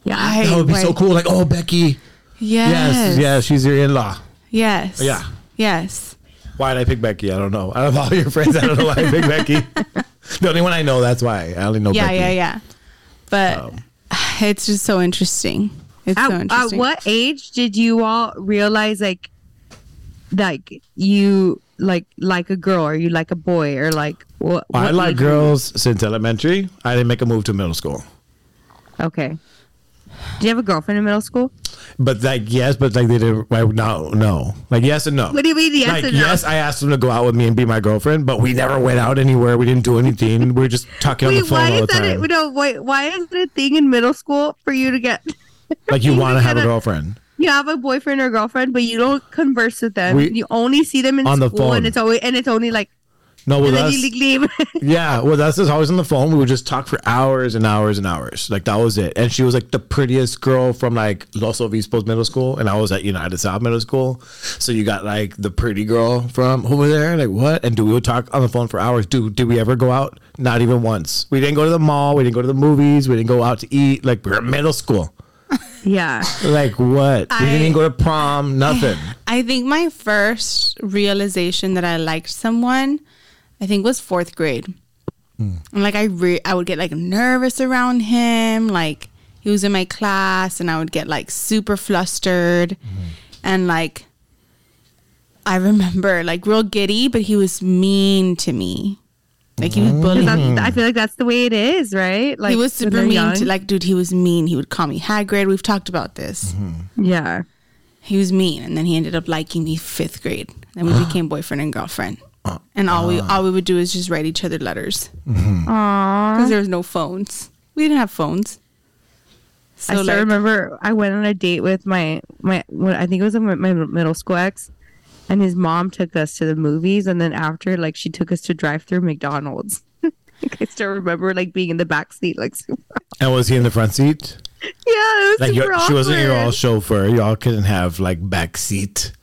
[SPEAKER 3] Yeah.
[SPEAKER 1] why-
[SPEAKER 2] That would be so cool. Like, oh, Becky.
[SPEAKER 1] Yes.
[SPEAKER 2] Yes, yes, she's your in-law.
[SPEAKER 1] Yes.
[SPEAKER 2] Yeah.
[SPEAKER 1] Yes.
[SPEAKER 2] Why did I pick Becky? I don't know. Out of all your friends, I don't know why I picked Becky. the only one I know, that's why. I only know
[SPEAKER 1] Yeah.
[SPEAKER 2] Becky.
[SPEAKER 1] Yeah. Yeah. But
[SPEAKER 2] Um,
[SPEAKER 1] it's just so interesting. It's
[SPEAKER 3] At,
[SPEAKER 1] so
[SPEAKER 3] at
[SPEAKER 1] interesting.
[SPEAKER 3] what age did you all realize like like you like like a girl or you like a boy or like what?
[SPEAKER 2] I
[SPEAKER 3] what
[SPEAKER 2] like
[SPEAKER 3] age-
[SPEAKER 2] girls since elementary. I didn't make a move to middle school.
[SPEAKER 3] Okay. Do you have a girlfriend in middle school?
[SPEAKER 2] But like yes, but like they didn't. Like, no, no. Like yes and no.
[SPEAKER 3] What do you mean yes
[SPEAKER 2] like
[SPEAKER 3] and no?
[SPEAKER 2] yes, I asked them to go out with me and be my girlfriend, but we never went out anywhere. We didn't do anything. We were just talking on the phone
[SPEAKER 3] why
[SPEAKER 2] all
[SPEAKER 3] is
[SPEAKER 2] the
[SPEAKER 3] that?
[SPEAKER 2] time.
[SPEAKER 3] A, no, wait, why is it a thing in middle school for you to get?
[SPEAKER 2] like you want to have a girlfriend.
[SPEAKER 3] You have a boyfriend or girlfriend, but you don't converse with them.
[SPEAKER 2] We-
[SPEAKER 3] you only see them in
[SPEAKER 2] On the
[SPEAKER 3] school,
[SPEAKER 2] phone.
[SPEAKER 3] and it's always and it's only like
[SPEAKER 2] No, with us.
[SPEAKER 3] you leave. leave.
[SPEAKER 2] Yeah, well, that's just always on the phone. We would just talk for hours and hours and hours. Like that was it. And she was like the prettiest girl from like Los Obispos Middle School, and I was at United South Middle School. So you got like the pretty girl from over there. Like what? And do we would talk on the phone for hours. Dude, did we ever go out? Not even once. We didn't go to the mall. We didn't go to the movies. We didn't go out to eat. Like we were in middle school.
[SPEAKER 3] yeah,
[SPEAKER 2] Like what? we didn't even go to prom. Nothing.
[SPEAKER 1] I think my first realization that I liked someone, I think was fourth grade. And like I re- I would get like nervous around him, like he was in my class and I would get like super flustered hmm. and like I remember like real giddy, but he was mean to me. Like he was bullying
[SPEAKER 3] I feel like that's the way it is, right? Like
[SPEAKER 1] he was super mean
[SPEAKER 3] young.
[SPEAKER 1] to like dude, he was mean. He would call me Hagrid. We've talked about this. Mm-hmm.
[SPEAKER 3] yeah.
[SPEAKER 1] He was mean, and then he ended up liking me fifth grade. Then we became boyfriend and girlfriend. Uh, and all we uh. all we would do is just write each other letters mm-hmm.
[SPEAKER 3] Aww.
[SPEAKER 1] because there was no phones. We didn't have phones. So
[SPEAKER 3] I still
[SPEAKER 1] like,
[SPEAKER 3] remember I went on a date with my my when, I think it was my, my middle school ex, and his mom took us to the movies, and then after like she took us to drive through McDonald's. Like, I still remember like being in the back seat, like
[SPEAKER 2] And was he in the front seat?
[SPEAKER 3] yeah, it was
[SPEAKER 2] Like
[SPEAKER 3] super
[SPEAKER 2] you're, she wasn't your all chauffeur. Y'all couldn't have like back seat.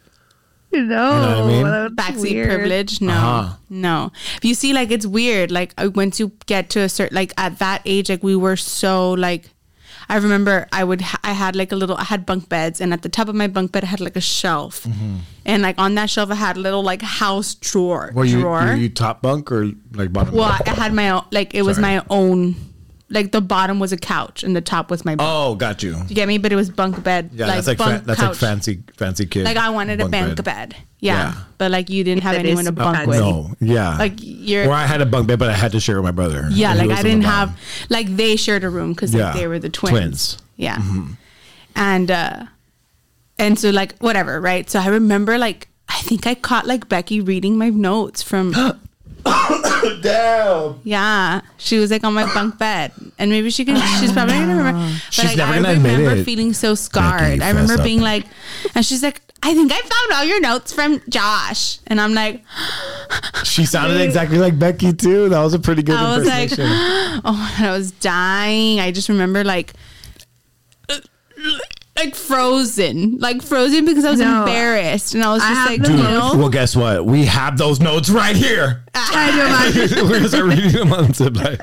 [SPEAKER 3] You know,
[SPEAKER 2] You know what I mean?
[SPEAKER 1] backseat
[SPEAKER 3] weird.
[SPEAKER 1] privilege. No,
[SPEAKER 2] Uh-huh.
[SPEAKER 1] no. You see, like it's weird. Like uh, once you get to a certain, like at that age, like we were so like. I remember I would ha- I had like a little I had bunk beds and at the top of my bunk bed I had like a shelf and like on that shelf I had a little like house drawer
[SPEAKER 2] Were you,
[SPEAKER 1] drawer.
[SPEAKER 2] were you top bunk or like bottom?
[SPEAKER 1] well
[SPEAKER 2] bunk?
[SPEAKER 1] I had my own like it was my own like the bottom was a couch and the top was my bunk.
[SPEAKER 2] Oh, got you.
[SPEAKER 1] You get me? But it was bunk bed.
[SPEAKER 2] Yeah,
[SPEAKER 1] like
[SPEAKER 2] that's like
[SPEAKER 1] bunk
[SPEAKER 2] fa- that's like fancy fancy kid.
[SPEAKER 1] Like I wanted a bunk bed. Yeah.
[SPEAKER 2] Yeah.
[SPEAKER 1] But like you didn't have
[SPEAKER 3] That
[SPEAKER 1] anyone to bunk
[SPEAKER 3] fancy.
[SPEAKER 1] with.
[SPEAKER 2] No, yeah.
[SPEAKER 1] Like you're
[SPEAKER 2] or I had a bunk bed, but I had to share with my brother.
[SPEAKER 1] Yeah, like I didn't have like they shared a room because
[SPEAKER 2] Yeah,
[SPEAKER 1] they were the twins.
[SPEAKER 2] twins. Mm-hmm.
[SPEAKER 1] Yeah, and uh, and so like whatever, right? So I remember like I think I caught like Becky reading my notes from
[SPEAKER 2] Damn.
[SPEAKER 1] Yeah, she was like on my bunk bed, and maybe she can. She's probably gonna remember. Ah. But
[SPEAKER 2] She's
[SPEAKER 1] like,
[SPEAKER 2] never
[SPEAKER 1] I
[SPEAKER 2] gonna admit
[SPEAKER 1] remember
[SPEAKER 2] it.
[SPEAKER 1] feeling so scarred.
[SPEAKER 2] Becky,
[SPEAKER 1] I remember
[SPEAKER 2] fess up.
[SPEAKER 1] being like, and she's like, "I think I found all your notes from Josh," and I'm like,
[SPEAKER 2] She sounded exactly like Becky too. That was a pretty good
[SPEAKER 1] I was like,
[SPEAKER 2] impersonation.
[SPEAKER 1] oh, I was dying. I just remember like, like frozen, like frozen because I was
[SPEAKER 3] No.
[SPEAKER 1] embarrassed, and I was
[SPEAKER 3] I
[SPEAKER 1] just like,
[SPEAKER 3] the
[SPEAKER 1] you know,
[SPEAKER 2] well, guess what? We have those notes right here.
[SPEAKER 3] I know.
[SPEAKER 2] We're gonna start reading them on Sib Life.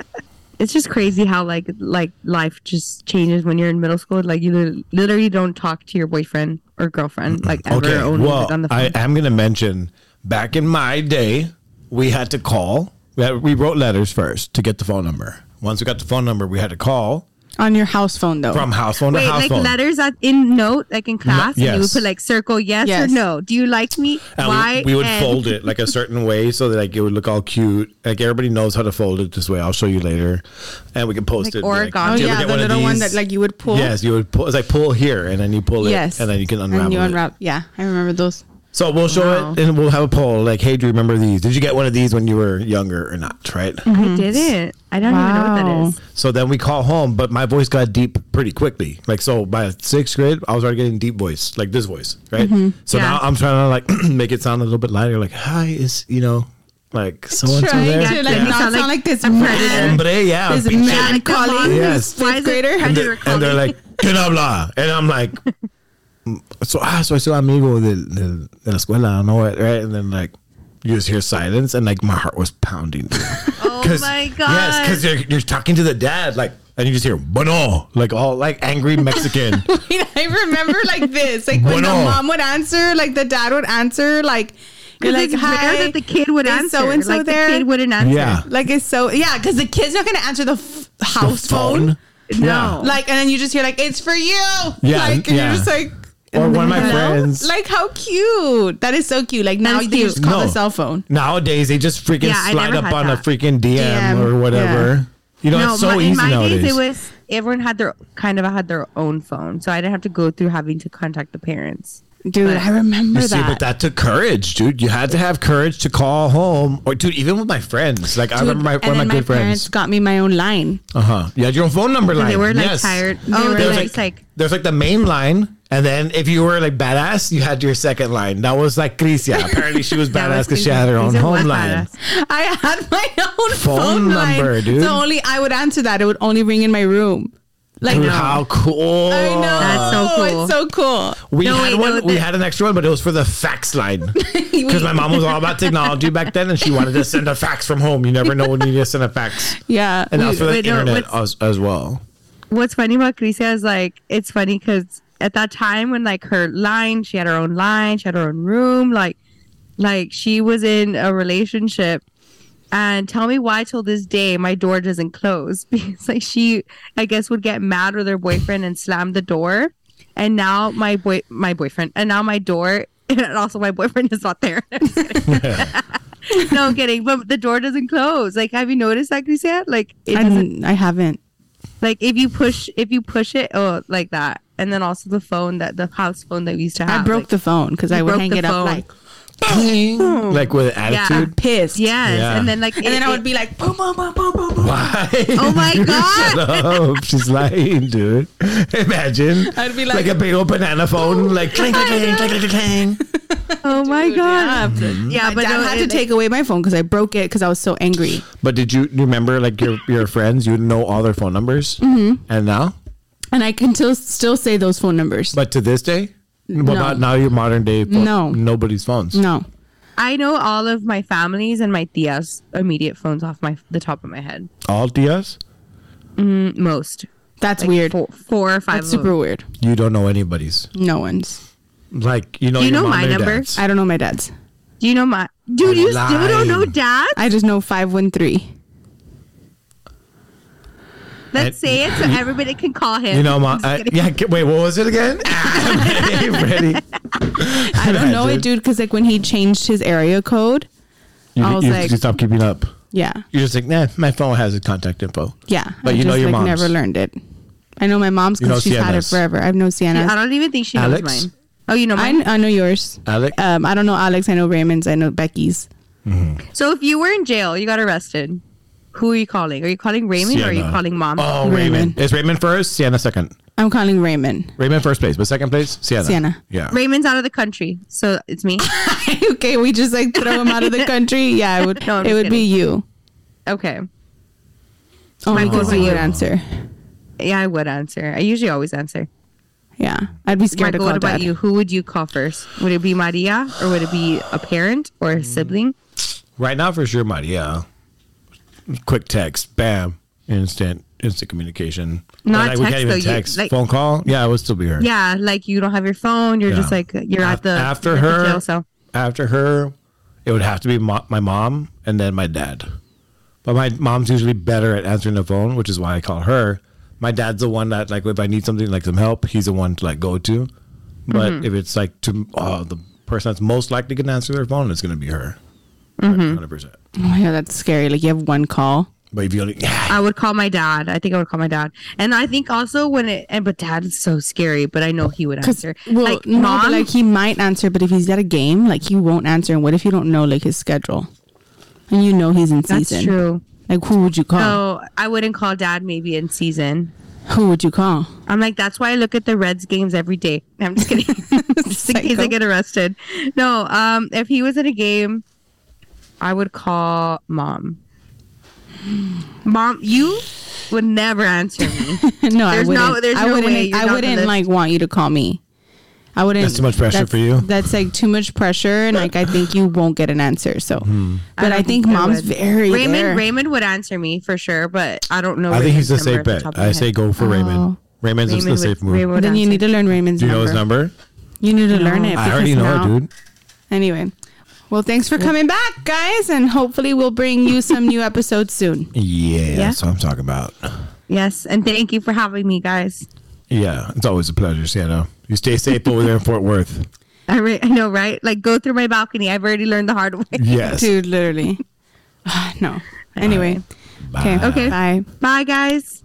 [SPEAKER 3] it's just crazy how like like life just changes when you're in middle school. Like you literally don't talk to your boyfriend or girlfriend like ever.
[SPEAKER 2] Okay,
[SPEAKER 3] only
[SPEAKER 2] well,
[SPEAKER 3] on the phone.
[SPEAKER 2] I am going to mention back in my day, we had to call. We, had, we wrote letters first to get the phone number. Once we got the phone number, we had to call
[SPEAKER 1] on your house phone though.
[SPEAKER 2] from house phone
[SPEAKER 3] Wait,
[SPEAKER 2] to house
[SPEAKER 3] like
[SPEAKER 2] phone.
[SPEAKER 3] letters at in note, like in class, and you would put like circle yes,
[SPEAKER 1] Yes.
[SPEAKER 3] or no. Do you like me?
[SPEAKER 2] And
[SPEAKER 3] Why?
[SPEAKER 2] we, we would
[SPEAKER 3] and-
[SPEAKER 2] fold it like a certain way so that like it would look all cute. Like everybody knows how to fold it this way. I'll show you later, and we can post
[SPEAKER 3] Like
[SPEAKER 2] it.
[SPEAKER 3] origami.
[SPEAKER 1] oh
[SPEAKER 2] "Do you ever
[SPEAKER 1] yeah, the
[SPEAKER 2] of
[SPEAKER 1] little one that like you would pull.
[SPEAKER 2] Yes, you would pull. It's like pull here, and then you pull it.
[SPEAKER 1] Yes,
[SPEAKER 2] and then you can unravel
[SPEAKER 1] And you
[SPEAKER 2] it.
[SPEAKER 1] unwrap. Yeah, I remember those.
[SPEAKER 2] So we'll show
[SPEAKER 3] Wow.
[SPEAKER 2] it, and we'll have a poll. Like, hey, do you remember these? Did you get one of these when you were younger or not? Right.
[SPEAKER 3] I didn't. I don't even know what that is.
[SPEAKER 2] So then we call home, but my voice got deep pretty quickly. Like so, by sixth grade, I was already getting deep voice, like this voice, right? Mm-hmm. So
[SPEAKER 3] Yeah.
[SPEAKER 2] now I'm trying to like make it sound a little bit lighter. Like, hi, is you know, like so and so
[SPEAKER 1] Trying
[SPEAKER 2] there.
[SPEAKER 1] to like
[SPEAKER 3] Yeah.
[SPEAKER 1] not
[SPEAKER 3] Sound
[SPEAKER 1] sound
[SPEAKER 3] like
[SPEAKER 1] like, this
[SPEAKER 3] a predator.
[SPEAKER 1] man,
[SPEAKER 2] Hombre, yeah,
[SPEAKER 1] this
[SPEAKER 2] pinche-
[SPEAKER 1] man
[SPEAKER 3] Like, come on,
[SPEAKER 1] calling
[SPEAKER 2] Yes.
[SPEAKER 1] fifth
[SPEAKER 3] Why is
[SPEAKER 1] grader.
[SPEAKER 2] and,
[SPEAKER 3] predator
[SPEAKER 2] they're, and they're like, ¿Qué no habla? And I'm like, so ah, so I soy amigo de, de, de la escuela, I don't know it, right? And then like, you just hear silence, and like my heart was pounding.
[SPEAKER 3] Oh
[SPEAKER 2] 'Cause-
[SPEAKER 3] my god!
[SPEAKER 2] Yes, because you're, you're talking to the dad, like, and you just hear bueno, like all like angry Mexican.
[SPEAKER 1] I remember like this, like when the mom would answer, like the dad would answer, like you're like,
[SPEAKER 3] it's rare
[SPEAKER 1] hi,
[SPEAKER 3] that the kid would
[SPEAKER 1] is
[SPEAKER 3] answer.
[SPEAKER 1] so-and-so
[SPEAKER 3] like
[SPEAKER 1] there?
[SPEAKER 3] the kid wouldn't answer.
[SPEAKER 2] Yeah.
[SPEAKER 1] like it's so yeah, because the kid's not gonna answer the f- house phone.
[SPEAKER 3] No.
[SPEAKER 1] like, and then you just hear like it's for you,
[SPEAKER 2] Yeah,
[SPEAKER 1] like, and
[SPEAKER 2] yeah.
[SPEAKER 1] you're just like.
[SPEAKER 2] Or one of my friends.
[SPEAKER 1] Like how cute! That is so cute. Like now
[SPEAKER 3] That's
[SPEAKER 1] you
[SPEAKER 3] cute.
[SPEAKER 1] just call
[SPEAKER 2] No.
[SPEAKER 1] the cell phone.
[SPEAKER 2] Nowadays, they just freaking
[SPEAKER 3] Yeah,
[SPEAKER 2] slide up
[SPEAKER 3] had
[SPEAKER 2] on a freaking DM,
[SPEAKER 1] DM,
[SPEAKER 2] or whatever. You know,
[SPEAKER 3] no,
[SPEAKER 2] it's so
[SPEAKER 3] my,
[SPEAKER 2] easy
[SPEAKER 3] in my
[SPEAKER 2] nowadays.
[SPEAKER 3] days it was everyone had their kind of had their own phone, so I didn't have to go through having to contact the parents.
[SPEAKER 1] Dude, I remember
[SPEAKER 2] You see,
[SPEAKER 1] that.
[SPEAKER 2] but that took courage, dude. You had to have courage to call home, or dude, even with my friends. Like I remember my, one of my
[SPEAKER 1] my
[SPEAKER 2] good
[SPEAKER 1] parents
[SPEAKER 2] friends.
[SPEAKER 1] got me my own line.
[SPEAKER 2] Uh huh. You had your own phone number line.
[SPEAKER 3] They were like
[SPEAKER 2] yes.
[SPEAKER 3] tired. Oh, they
[SPEAKER 2] There's
[SPEAKER 3] were
[SPEAKER 2] like,
[SPEAKER 3] like,
[SPEAKER 2] there's like the main line, and then if you were like badass, you had your second line. That was like Krizia. Apparently, she was badass because she had her own
[SPEAKER 3] Krizia
[SPEAKER 2] home line.
[SPEAKER 3] badass.
[SPEAKER 1] I had my own
[SPEAKER 2] Phone
[SPEAKER 1] phone,
[SPEAKER 2] number,
[SPEAKER 1] line,
[SPEAKER 2] dude.
[SPEAKER 1] So only I would answer that. It would only ring in my room. Like
[SPEAKER 2] Dude, how cool!
[SPEAKER 1] I know.
[SPEAKER 3] That's so oh, cool.
[SPEAKER 1] It's so cool.
[SPEAKER 2] We
[SPEAKER 3] No,
[SPEAKER 2] had
[SPEAKER 3] wait,
[SPEAKER 2] one.
[SPEAKER 3] no,
[SPEAKER 2] we had an extra one, but it was for the fax line because my mom was all about technology back then, and she wanted to send a fax from home. You never know when you need to send a fax,
[SPEAKER 1] Yeah.
[SPEAKER 2] and that was for the
[SPEAKER 3] Wait,
[SPEAKER 2] internet
[SPEAKER 3] what's-
[SPEAKER 2] as, as well.
[SPEAKER 3] what's funny about Krizia is like it's funny because at that time when like her line, she had her own line, she had her own room, like like she was in a relationship. And tell me why till this day my door doesn't close because like she I guess would get mad with her boyfriend and slam the door. And now my boy my boyfriend and now my door and also my boyfriend is not there. I'm just kidding. no, I'm kidding. But the door doesn't close. Like, have you noticed that, Krizia? Like, it
[SPEAKER 1] I,
[SPEAKER 3] doesn't
[SPEAKER 1] didn't- I haven't.
[SPEAKER 3] like if you push if you push it oh like that and then also the phone that the house phone that we used to have
[SPEAKER 1] I broke
[SPEAKER 3] like,
[SPEAKER 1] the phone because I would hang
[SPEAKER 3] the
[SPEAKER 1] it up
[SPEAKER 3] phone.
[SPEAKER 1] like
[SPEAKER 2] like with attitude.
[SPEAKER 1] yeah, pissed.
[SPEAKER 3] yes
[SPEAKER 2] Yeah.
[SPEAKER 3] and then like
[SPEAKER 1] And then I would be like, boom, boom, boom, boom, boom, boom.
[SPEAKER 2] Why?
[SPEAKER 3] Oh my God.
[SPEAKER 2] Shut up. She's lying, dude. Imagine.
[SPEAKER 1] I'd be like-
[SPEAKER 2] a big old banana phone, like clang, clang, clang, clang, clang, clang.
[SPEAKER 3] oh my god
[SPEAKER 1] Yeah,
[SPEAKER 3] yeah but
[SPEAKER 1] dad
[SPEAKER 3] no,
[SPEAKER 1] had
[SPEAKER 3] it-
[SPEAKER 1] to take away my phone because I broke it because I was so angry.
[SPEAKER 2] But did you, you remember like your your friends? You know all their phone numbers, mm-hmm. and now,
[SPEAKER 1] And I can still still say those phone numbers.
[SPEAKER 2] but to this day, what
[SPEAKER 1] No.
[SPEAKER 2] about now? Your modern day, phone,
[SPEAKER 1] No.
[SPEAKER 2] nobody's phones.
[SPEAKER 1] no.
[SPEAKER 3] I know all of my families and my tias immediate phones off my the top of my head
[SPEAKER 2] All Diaz,
[SPEAKER 3] Mm, most
[SPEAKER 1] That's
[SPEAKER 3] Like
[SPEAKER 1] weird.
[SPEAKER 3] four, four or five
[SPEAKER 1] That's
[SPEAKER 3] of them.
[SPEAKER 1] super weird.
[SPEAKER 2] you don't know anybody's.
[SPEAKER 1] No one's.
[SPEAKER 2] Like you know,
[SPEAKER 3] Do you
[SPEAKER 2] your
[SPEAKER 3] know
[SPEAKER 2] mom
[SPEAKER 3] my
[SPEAKER 2] and
[SPEAKER 3] number?
[SPEAKER 2] dad's.
[SPEAKER 1] I don't know my dad's.
[SPEAKER 3] do you know my dude you
[SPEAKER 2] Lying.
[SPEAKER 3] still don't know dad
[SPEAKER 1] I just know 513.
[SPEAKER 3] Let's say it so everybody can call him
[SPEAKER 2] You know, my uh, yeah. Wait, what was it again? Ready?
[SPEAKER 1] I don't know it, dude, because like when he changed his area code,
[SPEAKER 2] You,
[SPEAKER 1] I was
[SPEAKER 2] you,
[SPEAKER 1] like-
[SPEAKER 2] you stop keeping up.
[SPEAKER 1] yeah,
[SPEAKER 2] You're just like, nah, my phone has a contact info.
[SPEAKER 1] yeah.
[SPEAKER 2] But
[SPEAKER 1] I
[SPEAKER 2] you know your
[SPEAKER 1] like,
[SPEAKER 2] mom's.
[SPEAKER 1] never learned it. I know my mom's
[SPEAKER 2] You know
[SPEAKER 1] because she's had it forever. I've known
[SPEAKER 3] Sienna.
[SPEAKER 1] I
[SPEAKER 3] don't even think she knows
[SPEAKER 2] Alex?
[SPEAKER 3] mine oh you know mine
[SPEAKER 1] I know yours.
[SPEAKER 2] Alex,
[SPEAKER 1] Um, I don't know Alex. I know Raymond's. I know Becky's.
[SPEAKER 3] So if you were in jail, you got arrested. Who are you calling? Are you calling Raymond or are you calling mom?
[SPEAKER 2] Oh,
[SPEAKER 1] Raymond.
[SPEAKER 2] Raymond. Is Raymond first? Sienna second.
[SPEAKER 1] I'm calling Raymond.
[SPEAKER 2] Raymond first place, but second place, Sienna.
[SPEAKER 1] Sienna.
[SPEAKER 2] Yeah.
[SPEAKER 3] Raymond's out of the country, so it's me.
[SPEAKER 1] okay, we just like throw him out of the country. Yeah, it would.
[SPEAKER 3] No,
[SPEAKER 1] it
[SPEAKER 3] just
[SPEAKER 1] would be you.
[SPEAKER 3] Okay.
[SPEAKER 1] Only
[SPEAKER 3] Might go
[SPEAKER 1] because
[SPEAKER 3] by
[SPEAKER 1] you would answer.
[SPEAKER 3] Yeah, I would answer. I usually always answer.
[SPEAKER 1] Yeah, I'd be scared
[SPEAKER 3] Michael,
[SPEAKER 1] to
[SPEAKER 3] what about
[SPEAKER 1] dad.
[SPEAKER 3] you? Who would you call first? Would it be Maria or would it be a parent or
[SPEAKER 2] Mm.
[SPEAKER 3] a sibling?
[SPEAKER 2] Right now, for sure, Maria. Quick text, bam, instant, instant communication.
[SPEAKER 3] Not
[SPEAKER 2] we
[SPEAKER 3] text,
[SPEAKER 2] can't even
[SPEAKER 3] though, you-
[SPEAKER 2] text.
[SPEAKER 3] like-
[SPEAKER 2] Phone call, yeah, it would still be her.
[SPEAKER 3] Yeah, like you don't have your phone. You're just like you're at the
[SPEAKER 2] after
[SPEAKER 3] at the
[SPEAKER 2] her,
[SPEAKER 3] jail cell.
[SPEAKER 2] after her, it would have to be mo- my mom and then my dad. But my mom's usually better at answering the phone, which is why I call her. My dad's the one that like if I need something like some help, he's the one to like go to. But
[SPEAKER 3] Mm-hmm.
[SPEAKER 2] if it's like to uh, the person that's most likely to answer their phone, it's going to be her.
[SPEAKER 3] Mm-hmm.
[SPEAKER 2] 100 percent.
[SPEAKER 1] Oh, yeah, that's scary. Like you have one call.
[SPEAKER 2] But if you only,
[SPEAKER 3] I would call my dad. I think I would call my dad. And I think also when it and but dad is so scary, but I know he would answer.
[SPEAKER 1] well,
[SPEAKER 3] like
[SPEAKER 1] no,
[SPEAKER 3] mom,
[SPEAKER 1] like he might answer, but if he's at a game, like he won't answer. And what if you don't know like his schedule, and you know he's in
[SPEAKER 3] that's
[SPEAKER 1] season?
[SPEAKER 3] true.
[SPEAKER 1] Like who would you call?
[SPEAKER 3] So I wouldn't call dad maybe in season.
[SPEAKER 1] Who would you call?
[SPEAKER 3] I'm like, that's why I look at the Reds games every day. I'm just kidding. just in case I get arrested. No, um, if he was at a game, I would call mom. Mom, you would never answer me.
[SPEAKER 1] no, I
[SPEAKER 3] There's no-
[SPEAKER 1] wouldn't.
[SPEAKER 3] there's
[SPEAKER 1] I
[SPEAKER 3] no
[SPEAKER 1] wouldn't.
[SPEAKER 3] way
[SPEAKER 1] I wouldn't like want you to call me. I wouldn't.
[SPEAKER 2] That's too much pressure for you?
[SPEAKER 1] That's like too much pressure, and like I think you won't get an answer. So,
[SPEAKER 2] Hmm.
[SPEAKER 1] but I,
[SPEAKER 3] don't
[SPEAKER 1] think
[SPEAKER 3] I
[SPEAKER 1] mom's
[SPEAKER 3] would.
[SPEAKER 1] very
[SPEAKER 3] Raymond.
[SPEAKER 1] there.
[SPEAKER 3] Raymond would answer me for sure, but I don't know.
[SPEAKER 2] I think he's the safe
[SPEAKER 3] number at the
[SPEAKER 2] bet.
[SPEAKER 3] top of my
[SPEAKER 2] I say go for
[SPEAKER 1] Oh.
[SPEAKER 2] Raymond. Raymond's
[SPEAKER 3] Raymond
[SPEAKER 2] the
[SPEAKER 3] would-
[SPEAKER 2] safe move.
[SPEAKER 3] Raymond
[SPEAKER 1] then you need to learn Raymond's
[SPEAKER 2] Do you know
[SPEAKER 1] number.
[SPEAKER 2] his number?
[SPEAKER 1] You need to learn it.
[SPEAKER 2] I already know
[SPEAKER 1] now-
[SPEAKER 2] it, dude.
[SPEAKER 1] Anyway, well, thanks for coming back, guys, and hopefully we'll bring you some new episodes soon.
[SPEAKER 2] Yeah,
[SPEAKER 3] Yeah.
[SPEAKER 2] that's what I'm talking about.
[SPEAKER 3] Yes, and thank you for having me, guys.
[SPEAKER 2] Yeah, it's always a pleasure, Sienna. You stay safe over there in Fort Worth.
[SPEAKER 3] I, re- I know, right? Like, go through my balcony. I've already learned the hard way.
[SPEAKER 2] Yes.
[SPEAKER 1] Dude, literally. no. Anyway. Okay.
[SPEAKER 2] Bye.
[SPEAKER 3] Okay.
[SPEAKER 1] Bye.
[SPEAKER 3] Bye, guys.